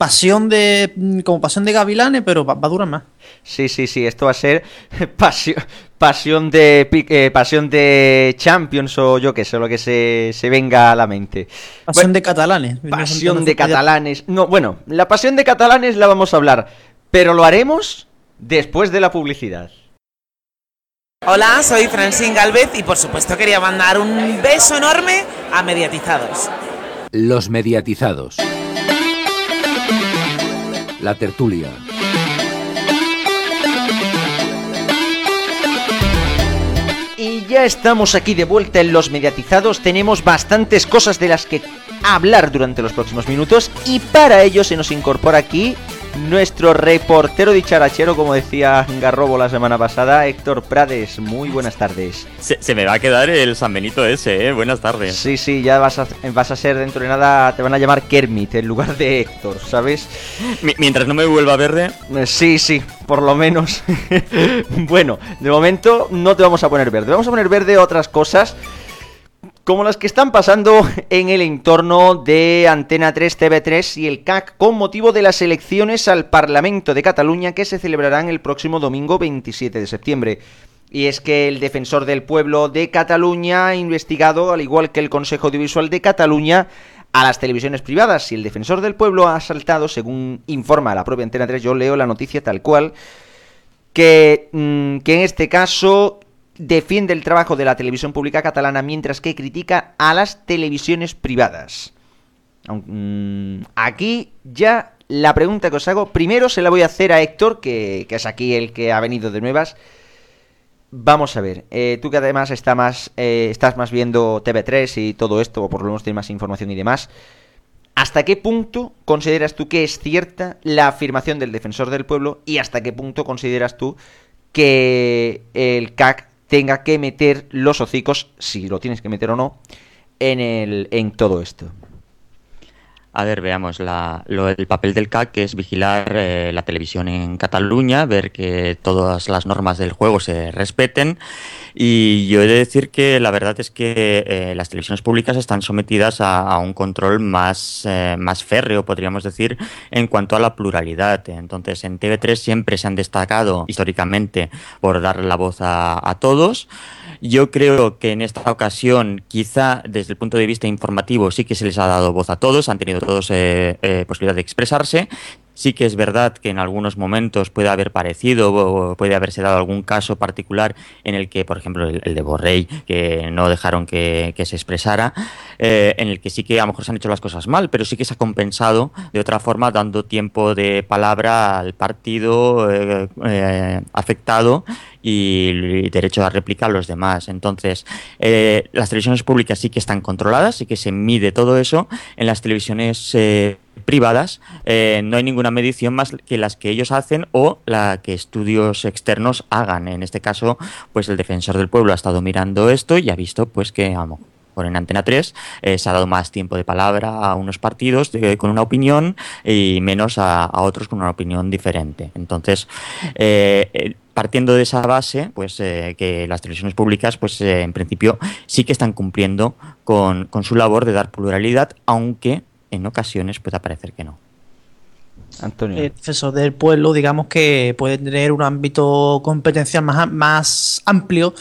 Pasión de. mm, como pasión de gavilanes, pero va, va a durar más. Sí, sí, sí, esto va a ser pasión, pasión de eh, pasión de Champions o yo qué sé, lo que se, se venga a la mente. Pasión Bueno, de catalanes. Pasión de catalanes. No, bueno, la pasión de catalanes la vamos a hablar, pero lo haremos después de la publicidad. Hola, soy Francine Galvez y por supuesto quería mandar un beso enorme a Mediatizados. Los mediatizados. La tertulia. Y ya estamos aquí de vuelta en los mediatizados. Tenemos bastantes cosas de las que hablar durante los próximos minutos. Y para ello se nos incorpora aquí nuestro reportero dicharachero, como decía Garrobo la semana pasada, Héctor Prades. Muy buenas tardes. Se, se me va a quedar el San Benito ese, ¿eh? Buenas tardes. Sí, sí, ya vas a, vas a ser dentro de nada, te van a llamar Kermit en lugar de Héctor, ¿sabes? Mi- mientras no me vuelva verde, Eh, Sí, sí, por lo menos. bueno, de momento no te vamos a poner verde. Vamos a poner verde otras cosas. Como las que están pasando en el entorno de Antena 3, TV3 y el CAC con motivo de las elecciones al Parlamento de Cataluña que se celebrarán el próximo domingo 27 de septiembre. Y es que el defensor del pueblo de Cataluña ha investigado, al igual que el Consejo Audiovisual de Cataluña, a las televisiones privadas. Y el defensor del pueblo ha saltado, según informa la propia Antena 3, yo leo la noticia tal cual, que, mm, que en este caso defiende el trabajo de la televisión pública catalana mientras que critica a las televisiones privadas. Mm, Aquí ya la pregunta que os hago, primero se la voy a hacer a Héctor, que, que es aquí el que ha venido de nuevas. Vamos a ver, eh, tú que además está más, eh, estás más viendo TV3 y todo esto, o por lo menos tienes más información y demás, ¿hasta qué punto consideras tú que es cierta la afirmación del defensor del pueblo y hasta qué punto consideras tú que el CAC tenga que meter los hocicos, si lo tienes que meter o no, en, el, en todo esto? A ver, veamos, la- lo- el papel del CAC es vigilar eh, la televisión en Cataluña, ver que todas las normas del juego se respeten. Y yo he de decir que la verdad es que eh, las televisiones públicas están sometidas a, a un control más, eh, más férreo, podríamos decir, en cuanto a la pluralidad. Entonces, en TV3 siempre se han destacado históricamente por dar la voz a, a todos. Yo creo que en esta ocasión, quizá desde el punto de vista informativo, sí que se les ha dado voz a todos, han tenido todos eh, eh, posibilidad de expresarse. Sí que es verdad que en algunos momentos puede haber parecido o puede haberse dado algún caso particular en el que, por ejemplo, el, de Borrell, que no dejaron que, se expresara, eh, en el que sí que a lo mejor se han hecho las cosas mal, pero sí que se ha compensado de otra forma dando tiempo de palabra al partido afectado y, derecho a réplica a los demás. Entonces, eh, las televisiones públicas sí que están controladas, sí que se mide todo eso. En las televisiones eh, privadas eh, no hay ninguna medición más que las que ellos hacen o la que estudios externos hagan. En este caso, pues el defensor del pueblo ha estado mirando esto y ha visto pues que a lo mejor en Antena 3 eh, se ha dado más tiempo de palabra a unos partidos de- con una opinión y menos a, a otros con una opinión diferente. Entonces, eh, eh, partiendo de esa base, pues eh, que las televisiones públicas, pues eh, en principio sí que están cumpliendo con, con su labor de dar pluralidad, aunque en ocasiones pueda parecer que no. Antonio. El defensor del pueblo, digamos que puede tener un ámbito competencial más, más amplio,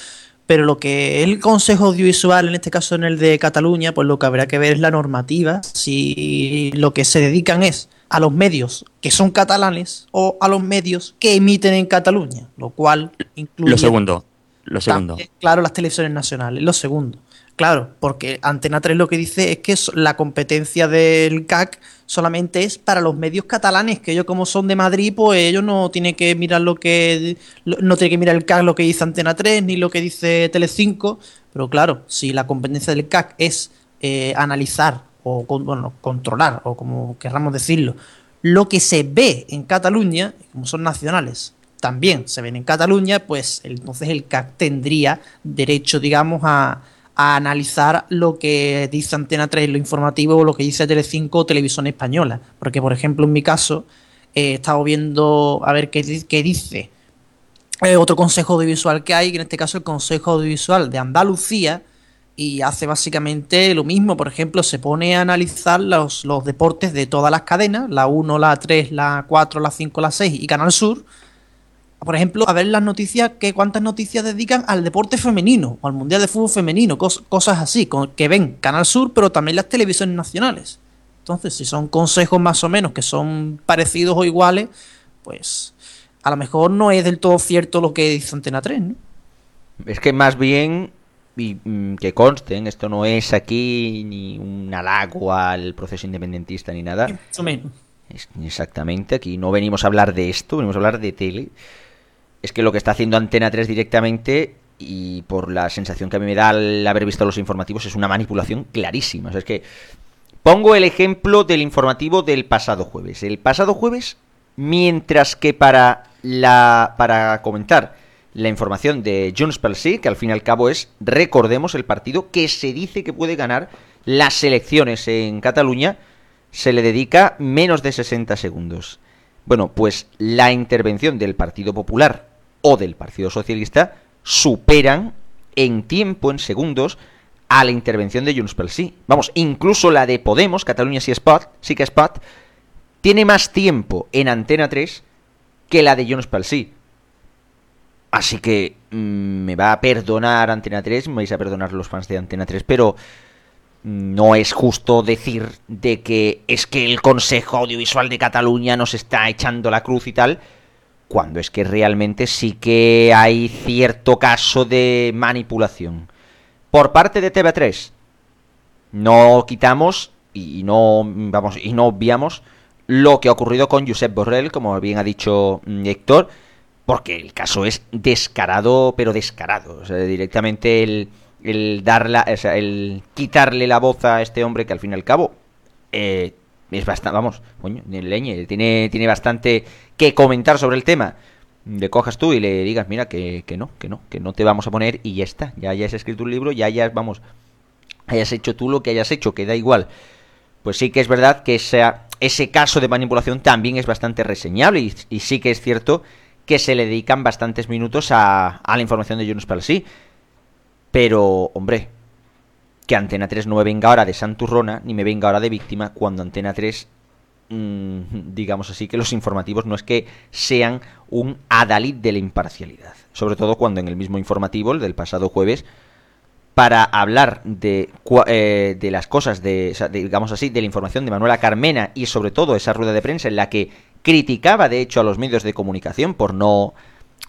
pero lo que el Consejo Audiovisual, en este caso en el de Cataluña, pues lo que habrá que ver es la normativa, si lo que se dedican es a los medios que son catalanes o a los medios que emiten en Cataluña, lo cual incluye Lo segundo, lo segundo. también, claro, las televisiones nacionales, lo segundo. Claro, porque Antena 3 lo que dice es que la competencia del CAC solamente es para los medios catalanes, que ellos como son de Madrid, pues ellos no tienen que mirar lo que no tienen que mirar el CAC lo que dice Antena 3 ni lo que dice Telecinco, pero claro, si la competencia del CAC es eh, analizar o bueno, controlar o como querramos decirlo, lo que se ve en Cataluña, como son nacionales, también se ven en Cataluña, pues entonces el CAC tendría derecho, digamos, a a analizar lo que dice Antena 3, lo informativo, o lo que dice Telecinco o Televisión Española. Porque, por ejemplo, en mi caso, he estado viendo a ver qué, dice eh, otro consejo audiovisual que hay, que en este caso el Consejo Audiovisual de Andalucía, y hace básicamente lo mismo. Por ejemplo, se pone a analizar los, los deportes de todas las cadenas, la 1, la 3, la 4, la 5, la 6 y Canal Sur por ejemplo, a ver las noticias, que cuántas noticias dedican al deporte femenino o al Mundial de Fútbol Femenino, cosas así, que ven Canal Sur, pero también las televisiones nacionales. Entonces, si son consejos más o menos que son parecidos o iguales, pues a lo mejor no es del todo cierto lo que dice Antena 3, ¿no? Es que más bien, y mm, que consten, esto no es aquí ni un halago al proceso independentista ni nada. Más o menos. Exactamente, aquí no venimos a hablar de esto, venimos a hablar de tele es que lo que está haciendo Antena 3 directamente y por la sensación que a mí me da al haber visto los informativos es una manipulación clarísima. es que pongo el ejemplo del informativo del pasado jueves. El pasado jueves, mientras que para la para comentar la información de Junts pel Sí, que al fin y al cabo es, recordemos, el partido que se dice que puede ganar las elecciones en Cataluña, se le dedica menos de 60 segundos. Bueno, pues la intervención del Partido Popular o del Partido Socialista superan en tiempo, en segundos, a la intervención de Junts pel Sí. Vamos, incluso la de Podemos, Cataluña sí, Spot, sí que Spot, tiene más tiempo en Antena 3 que la de Junts pel Sí. Así que mm, me va a perdonar Antena 3, me vais a perdonar los fans de Antena 3, pero no es justo decir de que es que el Consejo Audiovisual de Cataluña nos está echando la cruz y tal, cuando es que realmente sí que hay cierto caso de manipulación. Por parte de TV3, no quitamos y no vamos y no obviamos lo que ha ocurrido con Josep Borrell, como bien ha dicho mm, Héctor, porque el caso es descarado, pero descarado. O sea, directamente el, el, darla, el quitarle la voz a este hombre que al fin y al cabo eh, es bastante, vamos, coño, leñe, tiene, tiene bastante que comentar sobre el tema. Le cojas tú y le digas, mira, que, que no, que no, que no te vamos a poner y ya está. Ya hayas escrito un libro, ya hayas, vamos, hayas hecho tú lo que hayas hecho, que da igual. Pues sí que es verdad que ese caso de manipulación también es bastante reseñable y, sí que es cierto que se le dedican bastantes minutos a, a la información de Jonas para. Pero, hombre, que Antena 3 no me venga ahora de santurrona ni me venga ahora de víctima cuando Antena 3 mm, digamos así que los informativos no es que sean un adalid de la imparcialidad. Sobre todo cuando en el mismo informativo el del pasado jueves para hablar de, eh, de las cosas de, digamos así de la información de Manuela Carmena y sobre todo esa rueda de prensa en la que criticaba de hecho a los medios de comunicación por no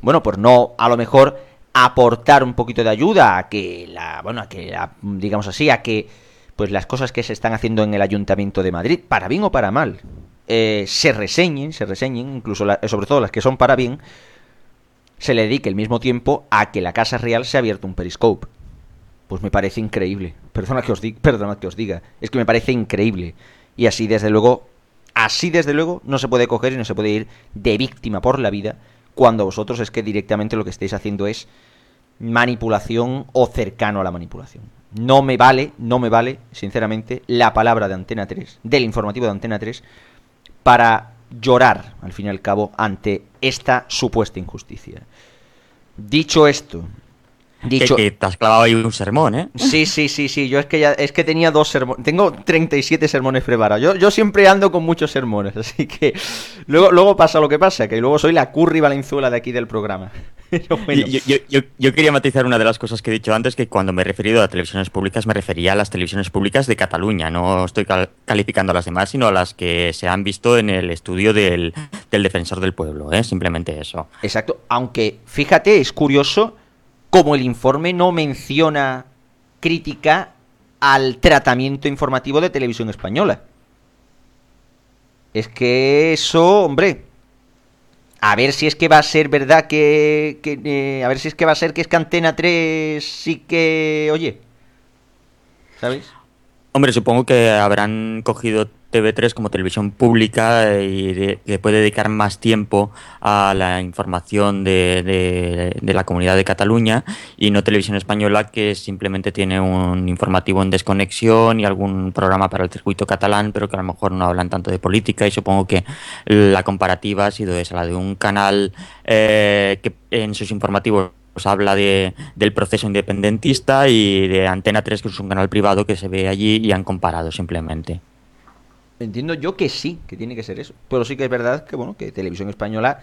bueno por no a lo mejor aportar un poquito de ayuda a que la, bueno, a que digamos así, a que pues las cosas que se están haciendo en el Ayuntamiento de Madrid, para bien o para mal, eh, se reseñen, se reseñen, incluso sobre todo las que son para bien, se le dedique el mismo tiempo a que la Casa Real se ha abierto un periscope. Pues me parece increíble. Perdona que os diga, perdona que os diga, es que me parece increíble. Y así desde luego, así desde luego no se puede coger y no se puede ir de víctima por la vida cuando vosotros es que directamente lo que estáis haciendo es manipulación o cercano a la manipulación. No me vale, no me vale, sinceramente, la palabra de Antena 3, del informativo de Antena 3, para llorar, al fin y al cabo, ante esta supuesta injusticia. Dicho esto, Dicho... Que, te has clavado ahí un sermón, ¿eh? Sí, sí, sí, sí. Yo es que ya, es que tenía dos sermones. Tengo 37 sermones preparados. Yo, yo siempre ando con muchos sermones, así que luego, luego pasa lo que pasa, que luego soy la curry valenzuela de aquí del programa. yo, quería matizar una de las cosas que he dicho antes, que cuando me he referido a televisiones públicas me refería a las televisiones públicas de Cataluña. No estoy calificando a las demás, sino a las que se han visto en el estudio del, del defensor del pueblo, ¿eh? Simplemente eso. Exacto. Aunque, fíjate, es curioso como el informe no menciona crítica al tratamiento informativo de televisión española. Es que eso, hombre, a ver si es que va a ser verdad que, eh, a ver si es que va a ser que es que Antena 3 sí que, oye, ¿sabéis? Hombre, supongo que habrán cogido TV3 como televisión pública y que puede dedicar más tiempo a la información de, de, la comunidad de Cataluña y no televisión española que simplemente tiene un informativo en desconexión y algún programa para el circuito catalán, pero que a lo mejor no hablan tanto de política y supongo que la comparativa ha sido esa, la de un canal eh, que en sus informativos habla de, del proceso independentista y de Antena 3, que es un canal privado que se ve allí y han comparado simplemente. Entiendo yo que sí, que tiene que ser eso. Pero sí que es verdad que, bueno, que Televisión Española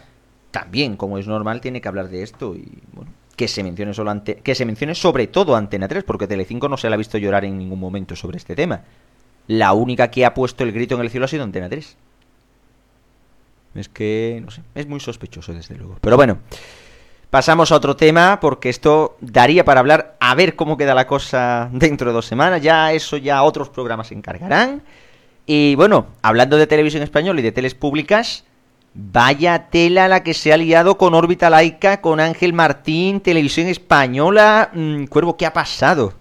también, como es normal, tiene que hablar de esto y, bueno, que se mencione solo ante, que se mencione sobre todo Antena 3, porque Telecinco no se la ha visto llorar en ningún momento sobre este tema. La única que ha puesto el grito en el cielo ha sido Antena 3. Es que, no sé, es muy sospechoso desde luego. Pero bueno, Pasamos a otro tema porque esto daría para hablar a ver cómo queda la cosa dentro de dos semanas. Ya eso ya otros programas se encargarán. Y bueno, hablando de televisión española y de teles públicas, vaya tela la que se ha liado con órbita laica, con Ángel Martín, televisión española. Mm, Cuervo, ¿qué ha pasado?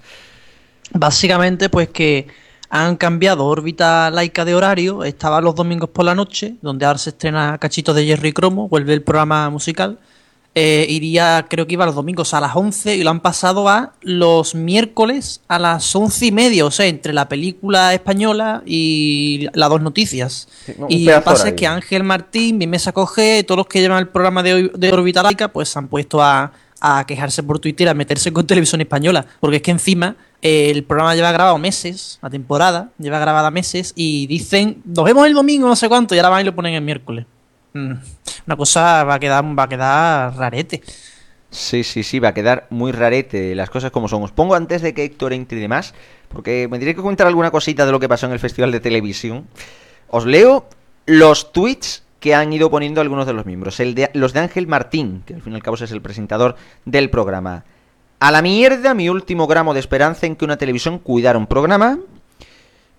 Básicamente, pues que han cambiado órbita laica de horario. Estaba los domingos por la noche, donde ahora se estrena Cachito de Jerry Cromo, vuelve el programa musical eh, iría, creo que iba los domingos a las 11 y lo han pasado a los miércoles a las once y media, o sea, entre la película española y las dos noticias. y lo que pasa es que Ángel Martín, mi mesa coge, todos los que llevan el programa de, de Orbita Laica, pues se han puesto a, quejarse por Twitter, a meterse con televisión española, porque es que encima eh, el programa lleva grabado meses, la temporada lleva grabada meses, y dicen, nos vemos el domingo, no sé cuánto, y ahora van y lo ponen el miércoles. Mm, una cosa va a quedar, va a quedar rarete. Sí, sí, sí, va a quedar muy rarete las cosas como son. Os pongo antes de que Héctor entre y demás, porque me diré que contar alguna cosita de lo que pasó en el Festival de Televisión. Os leo los tweets que han ido poniendo algunos de los miembros. El de, los de Ángel Martín, que al fin y al cabo es el presentador del programa. A la mierda mi último gramo de esperanza en que una televisión cuidara un programa.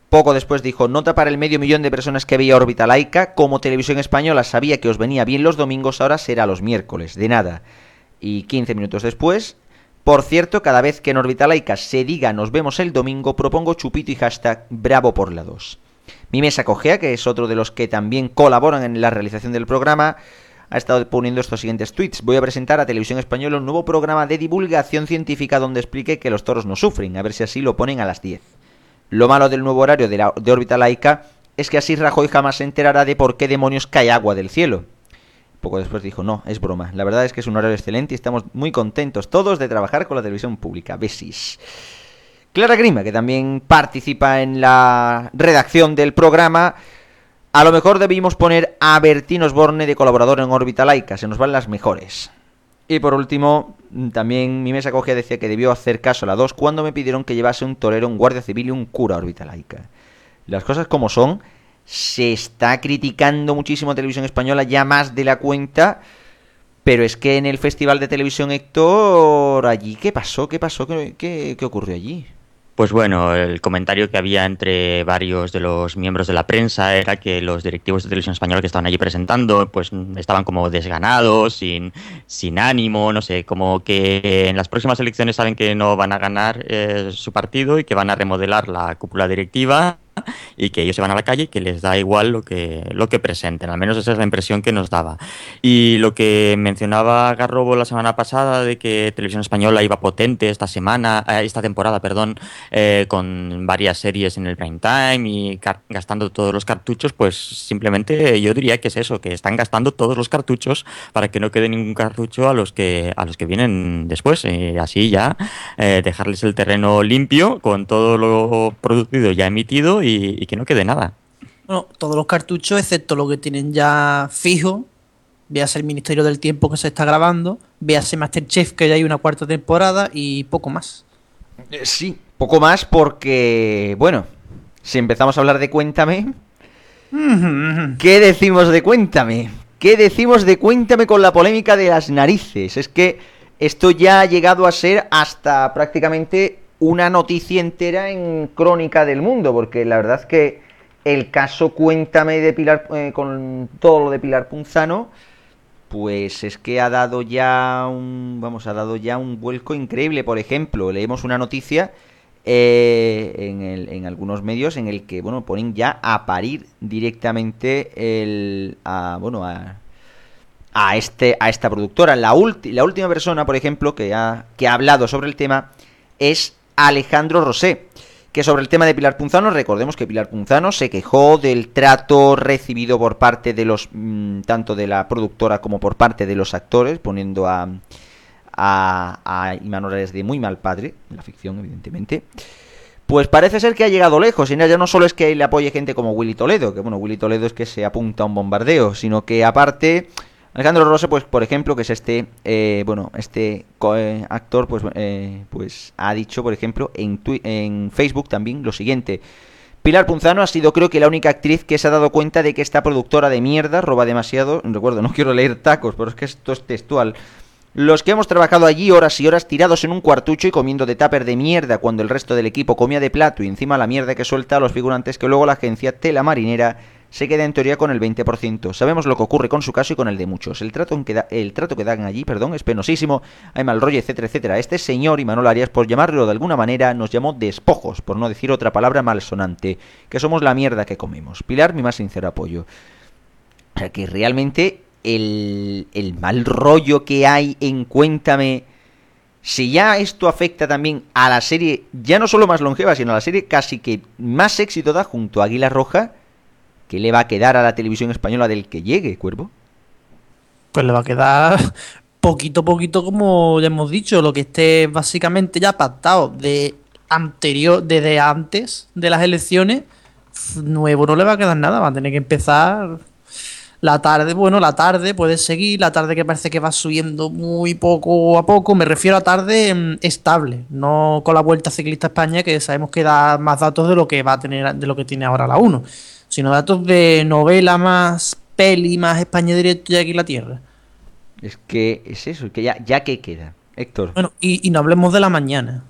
Poco después dijo, nota para el medio millón de personas que veía órbita laica, como televisión española sabía que os venía bien los domingos, ahora será los miércoles, de nada. Y 15 minutos después, por cierto, cada vez que en órbita laica se diga nos vemos el domingo, propongo chupito y hashtag bravo por la 2. Mi mesa cogea, que es otro de los que también colaboran en la realización del programa, ha estado poniendo estos siguientes tweets. Voy a presentar a Televisión Española un nuevo programa de divulgación científica donde explique que los toros no sufren, a ver si así lo ponen a las 10. Lo malo del nuevo horario de, órbita laica es que así Rajoy jamás se enterará de por qué demonios cae agua del cielo. Poco después dijo, no, es broma. La verdad es que es un horario excelente y estamos muy contentos todos de trabajar con la televisión pública. Besis. Clara Grima, que también participa en la redacción del programa. A lo mejor debimos poner a Bertín Osborne de colaborador en órbita laica. Se nos van las mejores. Y por último, también mi mesa cogía decía que debió hacer caso a la 2 cuando me pidieron que llevase un torero, un guardia civil y un cura a órbita laica. Las cosas como son, se está criticando muchísimo televisión española ya más de la cuenta. Pero es que en el Festival de Televisión Héctor, allí, ¿qué pasó? ¿Qué pasó? ¿Qué, qué, qué ocurrió allí? Pues bueno, el comentario que había entre varios de los miembros de la prensa era que los directivos de televisión española que estaban allí presentando, pues estaban como desganados, sin, sin ánimo, no sé, como que en las próximas elecciones saben que no van a ganar eh, su partido y que van a remodelar la cúpula directiva y que ellos se van a la calle y que les da igual lo que, lo que presenten. Al menos esa es la impresión que nos daba. Y lo que mencionaba Garrobo la semana pasada de que Televisión Española iba potente esta semana, eh, esta temporada, perdón, eh, con varias series en el prime time y gastando todos los cartuchos, pues simplemente yo diría que es eso, que están gastando todos los cartuchos para que no quede ningún cartucho a los que, a los que vienen después. Y así ya eh, dejarles el terreno limpio con todo lo producido ya emitido y, que no quede nada. Bueno, todos los cartuchos, excepto lo que tienen ya fijo, véase el Ministerio del Tiempo que se está grabando, véase Masterchef que ya hay una cuarta temporada y poco más. Eh, sí, poco más porque, bueno, si empezamos a hablar de Cuéntame, ¿qué decimos de Cuéntame? ¿Qué decimos de Cuéntame con la polémica de las narices? Es que esto ya ha llegado a ser hasta prácticamente una noticia entera en Crónica del Mundo, porque la verdad es que el caso Cuéntame de Pilar, eh, con todo lo de Pilar Punzano, pues es que ha dado ya un, vamos, ha dado ya un vuelco increíble. Por ejemplo, leemos una noticia eh, en, el, en, algunos medios en el que, bueno, ponen ya a parir directamente el, a, bueno, a, a, este, a esta productora. La, la última persona, por ejemplo, que ha, que ha hablado sobre el tema es Alejandro Rosé, que sobre el tema de Pilar Punzano, recordemos que Pilar Punzano se quejó del trato recibido por parte de los, mm, tanto de la productora como por parte de los actores, poniendo a, a, a Imanol de muy mal padre, la ficción evidentemente. Pues parece ser que ha llegado lejos, y ya no solo es que le apoye gente como Willy Toledo, que bueno, Willy Toledo es que se apunta a un bombardeo, sino que aparte Alejandro Rose, pues por ejemplo, que es este, eh, bueno, este eh, actor, pues, eh, pues ha dicho, por ejemplo, en, en Facebook también lo siguiente. Pilar Punzano ha sido creo que la única actriz que se ha dado cuenta de que esta productora de mierda roba demasiado. Recuerdo, no quiero leer tacos, pero es que esto es textual. Los que hemos trabajado allí horas y horas tirados en un cuartucho y comiendo de tupper de mierda cuando el resto del equipo comía de plato y encima la mierda que suelta a los figurantes que luego la agencia Tela Marinera se queda en teoría con el 20%. Sabemos lo que ocurre con su caso y con el de muchos. El trato, que, el trato que dan allí, perdón, es penosísimo, hay mal rollo, etcétera, etcétera. Este señor Imanol Arias, por llamarlo de alguna manera, nos llamó despojos, por no decir otra palabra malsonante, que somos la mierda que comemos. Pilar, mi más sincero apoyo. O sea, que realmente el, el mal rollo que hay en Cuéntame... Si ya esto afecta también a la serie, ya no solo más longeva, sino a la serie casi que más éxito da junto a Águila Roja, ¿Qué le va a quedar a la televisión española del que llegue, Cuervo? Pues le va a quedar poquito a poquito, como ya hemos dicho, lo que esté básicamente ya pactado de anterior, desde antes de las elecciones, nuevo no le va a quedar nada, va a tener que empezar la tarde, bueno, la tarde puede seguir, la tarde que parece que va subiendo muy poco a poco, me refiero a tarde mm, estable, no con la Vuelta Ciclista España que sabemos que da más datos de lo que va a tener de lo que tiene ahora la 1 sino datos de novela más peli, más España directo y aquí la Tierra. Es que es eso, que ya, ya que queda, Héctor. Bueno, y, no hablemos de la mañana.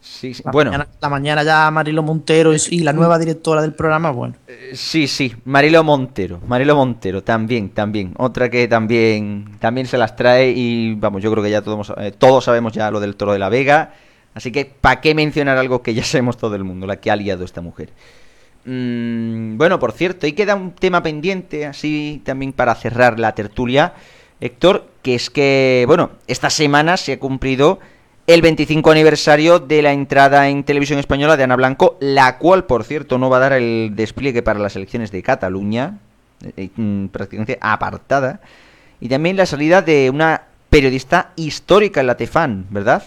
Sí, sí. La bueno. Mañana, la mañana ya Marilo Montero y, la nueva directora del programa, bueno. Eh, sí, sí, Marilo Montero, Marilo Montero, también, también. Otra que también, también se las trae y vamos, yo creo que ya todos, eh, todos sabemos ya lo del Toro de la Vega. Así que, ¿para qué mencionar algo que ya sabemos todo el mundo, la que ha liado esta mujer? Mm, bueno, por cierto, ahí queda un tema pendiente, así también para cerrar la tertulia, Héctor, que es que, bueno, esta semana se ha cumplido el 25 aniversario de la entrada en televisión española de Ana Blanco, la cual, por cierto, no va a dar el despliegue para las elecciones de Cataluña, eh, eh, mm, prácticamente apartada, y también la salida de una periodista histórica en la Tefan, ¿verdad?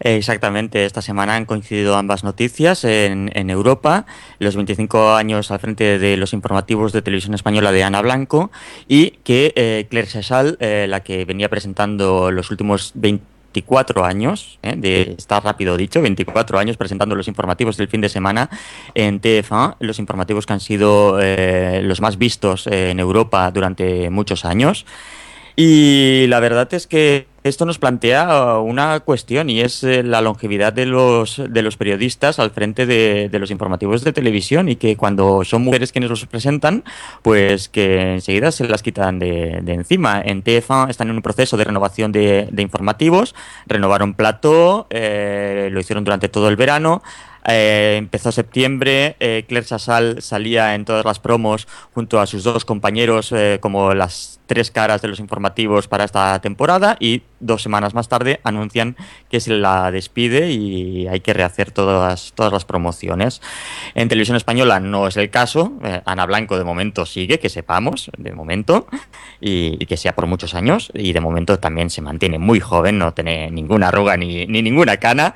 Exactamente, esta semana han coincidido ambas noticias en, Europa, los 25 años al frente de los informativos de televisión española de Ana Blanco y que eh, Claire Chazal, eh, la que venía presentando los últimos 24 años, eh, de, está rápido dicho, 24 años presentando los informativos del fin de semana en TF1, los informativos que han sido los más vistos en Europa durante muchos años. Y la verdad es que esto nos plantea una cuestión y es eh, la longevidad de los, de los periodistas al frente de, los informativos de televisión y que cuando son mujeres quienes los presentan, pues que enseguida se las quitan de, encima. En TFA están en un proceso de renovación de, informativos, renovaron plató, eh, lo hicieron durante todo el verano, eh, empezó septiembre, eh, Claire Sassal salía en todas las promos junto a sus dos compañeros eh, como las tres caras de los informativos para esta temporada y dos semanas más tarde anuncian que se la despide y hay que rehacer todas, todas las promociones. En televisión española no es el caso, Ana Blanco de momento sigue, que sepamos, de momento, y, que sea por muchos años y de momento también se mantiene muy joven, no tiene ninguna arruga ni, ni ninguna cana,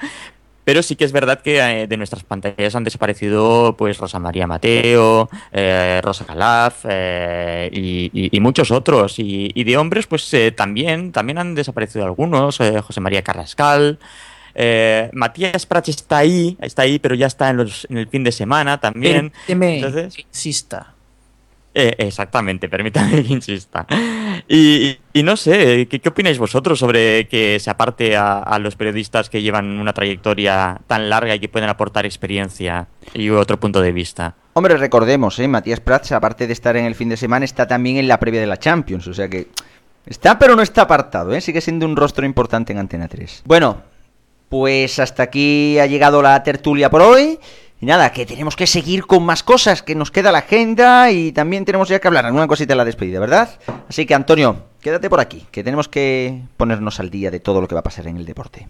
pero sí que es verdad que eh, de nuestras pantallas han desaparecido pues Rosa María Mateo, eh, Rosa Calaf eh, y, muchos otros. Y, de hombres pues también, también han desaparecido algunos, José María Carrascal. Matías Prats está ahí, está ahí, pero ya está en, el fin de semana también. Entonces, insista. exactamente, permítame que insista. Y, Y no sé, ¿qué, opináis vosotros sobre que se aparte a, los periodistas que llevan una trayectoria tan larga y que pueden aportar experiencia y otro punto de vista? Hombre, recordemos, ¿eh? Matías Prats, aparte de estar en el fin de semana, está también en la previa de la Champions, o sea que está pero no está apartado, ¿eh? sigue siendo un rostro importante en Antena 3. Bueno, pues hasta aquí ha llegado la tertulia por hoy. Y nada, que tenemos que seguir con más cosas, que nos queda la agenda y también tenemos ya que hablar alguna cosita de la despedida, ¿verdad? Así que Antonio, quédate por aquí, que tenemos que ponernos al día de todo lo que va a pasar en el deporte.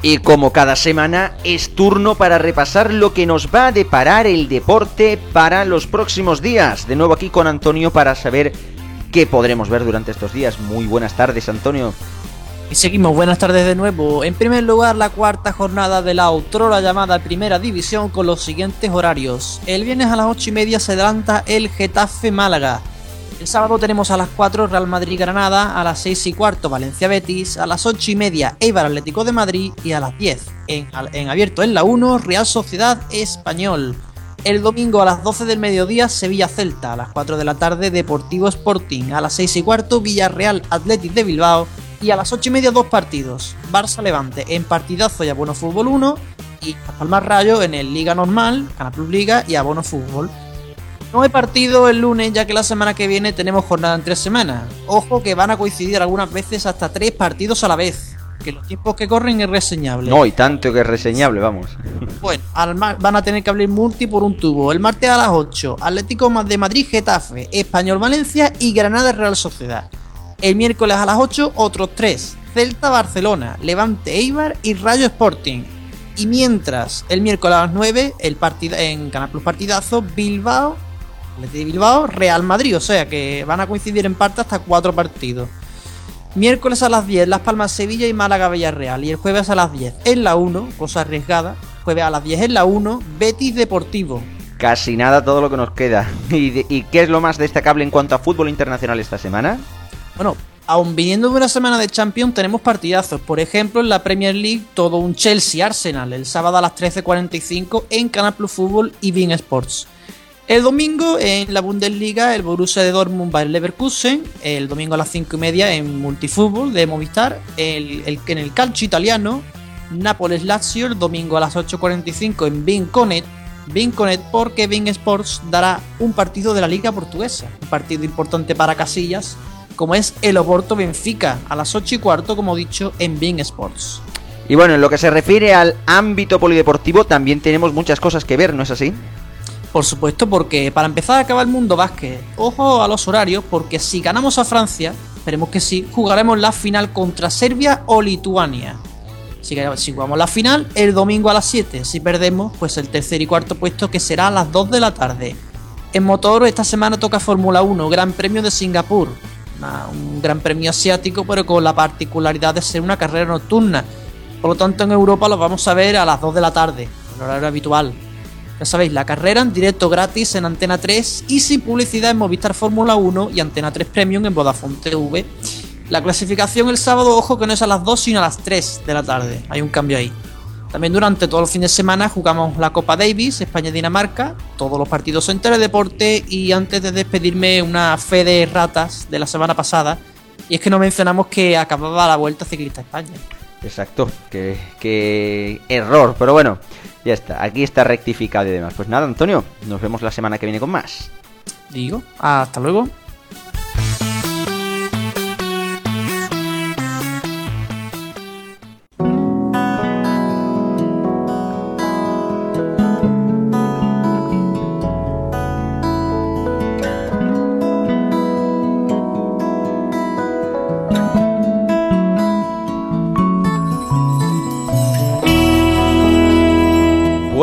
Y como cada semana, es turno para repasar lo que nos va a deparar el deporte para los próximos días. De nuevo aquí con Antonio para saber qué podremos ver durante estos días. Muy buenas tardes, Antonio. Y seguimos, buenas tardes de nuevo. En primer lugar, la cuarta jornada de la la llamada Primera División con los siguientes horarios. El viernes a las 8 y media se adelanta el Getafe Málaga. El sábado tenemos a las 4 Real Madrid-Granada, a las 6 y cuarto Valencia-Betis, a las 8 y media Eibar Atlético de Madrid y a las 10 en, abierto en la 1 Real Sociedad Español. El domingo a las 12 del mediodía Sevilla-Celta, a las 4 de la tarde Deportivo Sporting, a las 6 y cuarto Villarreal Athletic de Bilbao y a las 8 y media dos partidos, Barça-Levante en partidazo y Abono Fútbol 1 y Palmar Rayo en el Liga Normal, Canal Plus Liga y Abono Fútbol. No he partido el lunes, ya que la semana que viene tenemos jornada en tres semanas. Ojo que van a coincidir algunas veces hasta tres partidos a la vez. Que los tiempos que corren es reseñable. No, y tanto que es reseñable, vamos. Bueno, van a tener que abrir multi por un tubo. El martes a las 8, Atlético de Madrid, Getafe, Español Valencia y Granada Real Sociedad. El miércoles a las 8, otros tres. Celta Barcelona, Levante Eibar y Rayo Sporting. Y mientras, el miércoles a las 9, el partido en Canal Plus Partidazo, Bilbao de Bilbao, Real Madrid, o sea que van a coincidir en parte hasta cuatro partidos. Miércoles a las 10, Las Palmas Sevilla y Málaga Villarreal. Y el jueves a las 10 en la 1, cosa arriesgada. Jueves a las 10 en la 1, Betis Deportivo. Casi nada todo lo que nos queda. ¿Y, ¿Y, qué es lo más destacable en cuanto a fútbol internacional esta semana? Bueno, aún viniendo de una semana de Champions, tenemos partidazos. Por ejemplo, en la Premier League, todo un Chelsea-Arsenal el sábado a las 13.45 en Canal Plus Fútbol y Bean Sports. El domingo en la Bundesliga, el Borussia de Dortmund va el Leverkusen. El domingo a las 5 y media en Multifútbol de Movistar. El, en el calcio italiano, Nápoles Lazio. El domingo a las 8.45 en Vinconet. Vinconet porque Vin Sports dará un partido de la Liga Portuguesa. Un partido importante para Casillas, como es el Oporto Benfica. A las 8 y cuarto, como dicho, en Vin Sports. Y bueno, en lo que se refiere al ámbito polideportivo, también tenemos muchas cosas que ver, ¿no es así? Por supuesto, porque para empezar a acabar el mundo básquet, ojo a los horarios, porque si ganamos a Francia, esperemos que sí, jugaremos la final contra Serbia o Lituania. Si, si jugamos la final, el domingo a las 7. Si perdemos, pues el tercer y cuarto puesto que será a las 2 de la tarde. En motor, esta semana toca Fórmula 1, Gran Premio de Singapur. un gran premio asiático, pero con la particularidad de ser una carrera nocturna. Por lo tanto, en Europa lo vamos a ver a las 2 de la tarde, el horario habitual. Ya sabéis, la carrera en directo gratis en Antena 3 y sin publicidad en Movistar Fórmula 1 y Antena 3 Premium en Vodafone TV. La clasificación el sábado, ojo que no es a las 2 sino a las 3 de la tarde. Hay un cambio ahí. También durante todo el fin de semana jugamos la Copa Davis, España-Dinamarca, todos los partidos en Teledeporte y antes de despedirme una fe de ratas de la semana pasada. Y es que no mencionamos que acababa la Vuelta Ciclista España. Exacto, que error, pero bueno. Ya está, aquí está rectificado y demás. Pues nada, Antonio, nos vemos la semana que viene con más. Digo, hasta luego.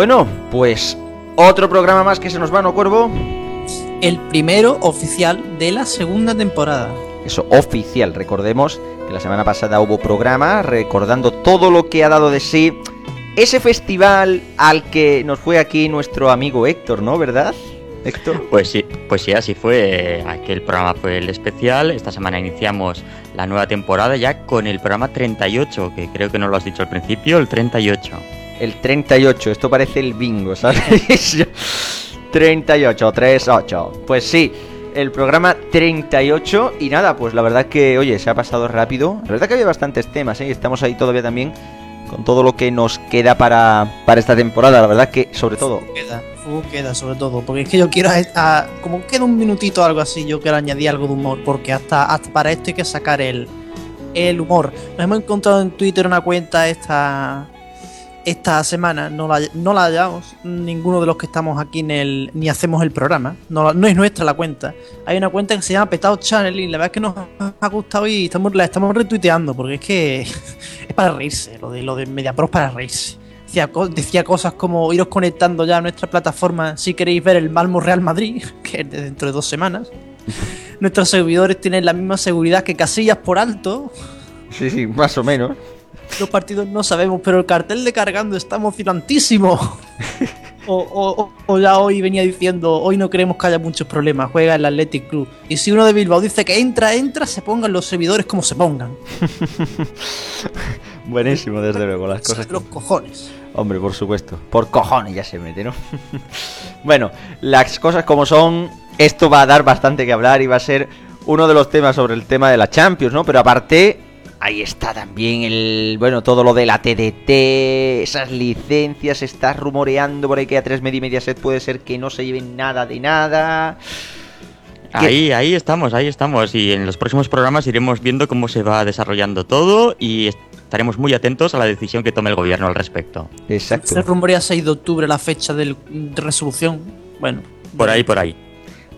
Bueno, pues otro programa más que se nos va, ¿no, Cuervo? El primero oficial de la segunda temporada. Eso, oficial. Recordemos que la semana pasada hubo programa recordando todo lo que ha dado de sí ese festival al que nos fue aquí nuestro amigo Héctor, ¿no? ¿Verdad? Héctor. Pues sí, pues sí, así fue. Aquel programa fue el especial. Esta semana iniciamos la nueva temporada ya con el programa 38, que creo que no lo has dicho al principio, el 38. El 38, esto parece el bingo, ¿sabes? 38, 38. Pues sí, el programa 38 y nada, pues la verdad que, oye, se ha pasado rápido. La verdad que había bastantes temas, ¿eh? Estamos ahí todavía también con todo lo que nos queda para, para esta temporada. La verdad que, sobre todo... Queda, queda sobre todo, porque es que yo quiero, a, como queda un minutito o algo así, yo quiero añadir algo de humor, porque hasta, hasta para esto hay que sacar el, el humor. Nos hemos encontrado en Twitter una cuenta esta esta semana no la, no la hallamos ninguno de los que estamos aquí en el ni hacemos el programa. No, no es nuestra la cuenta. Hay una cuenta que se llama Petado Channel y la verdad es que nos ha gustado y estamos, la estamos retuiteando porque es que es para reírse. Lo de, lo de MediaPro es para reírse. Decía, decía cosas como iros conectando ya a nuestra plataforma si queréis ver el Malmo Real Madrid, que es de dentro de dos semanas. Nuestros servidores tienen la misma seguridad que casillas por alto. Sí, sí, más o menos los partidos no sabemos, pero el cartel de cargando está emocionantísimo. O, ya hoy venía diciendo, hoy no queremos que haya muchos problemas, juega el Athletic Club. Y si uno de Bilbao dice que entra, entra, se pongan los servidores como se pongan. Buenísimo, desde luego, las cosas. Los cojones. Hombre, por supuesto. Por cojones ya se mete, ¿no? bueno, las cosas como son, esto va a dar bastante que hablar y va a ser uno de los temas sobre el tema de la Champions, ¿no? Pero aparte, Ahí está también el, bueno, todo lo de la TDT, esas licencias, está rumoreando por ahí que a 3 Media y Mediaset puede ser que no se lleven nada de nada. Ahí, ahí estamos, ahí estamos. Y en los próximos programas iremos viendo cómo se va desarrollando todo y estaremos muy atentos a la decisión que tome el gobierno al respecto. Exacto. Se rumorea 6 de octubre la fecha de resolución. Bueno. Por ahí, por ahí.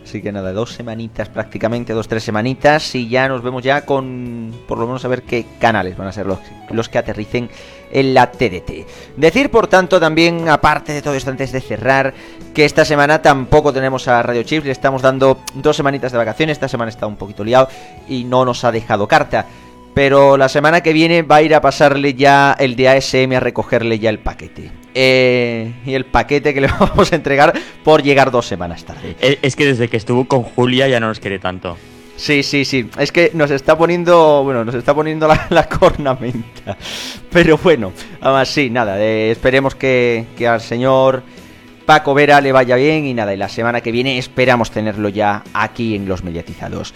Así que nada, dos semanitas prácticamente, dos, tres semanitas y ya nos vemos ya con por lo menos a ver qué canales van a ser los, los que aterricen en la TDT. Decir, por tanto, también, aparte de todo esto, antes de cerrar, que esta semana tampoco tenemos a Radio Chips, le estamos dando dos semanitas de vacaciones, esta semana está un poquito liado y no nos ha dejado carta. Pero la semana que viene va a ir a pasarle ya el de ASM a recogerle ya el paquete. Eh, y el paquete que le vamos a entregar por llegar dos semanas tarde. Eh, es que desde que estuvo con Julia ya no nos quiere tanto. Sí, sí, sí. Es que nos está poniendo, bueno, nos está poniendo la, cornamenta. Pero bueno, además sí, nada, eh, esperemos que, que al señor Paco Vera le vaya bien y nada, y la semana que viene esperamos tenerlo ya aquí en los mediatizados.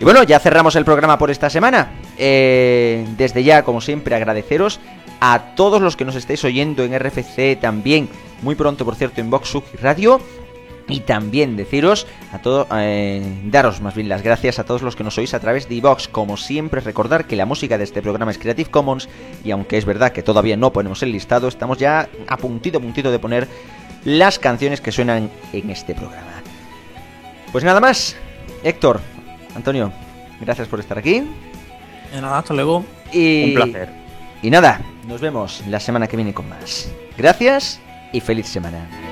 Y bueno, ya cerramos el programa por esta semana. Eh, desde ya, como siempre, agradeceros a todos los que nos estéis oyendo en RFC también. Muy pronto, por cierto, en Vox Radio. Y también deciros a todos, eh, daros más bien las gracias a todos los que nos oís a través de iVox. Como siempre, recordar que la música de este programa es Creative Commons. Y aunque es verdad que todavía no ponemos el listado, estamos ya a puntito, a puntito de poner las canciones que suenan en este programa. Pues nada más, Héctor, Antonio, gracias por estar aquí. De nada, hasta luego. Y... Un placer. Y nada, nos vemos la semana que viene con más. Gracias y feliz semana.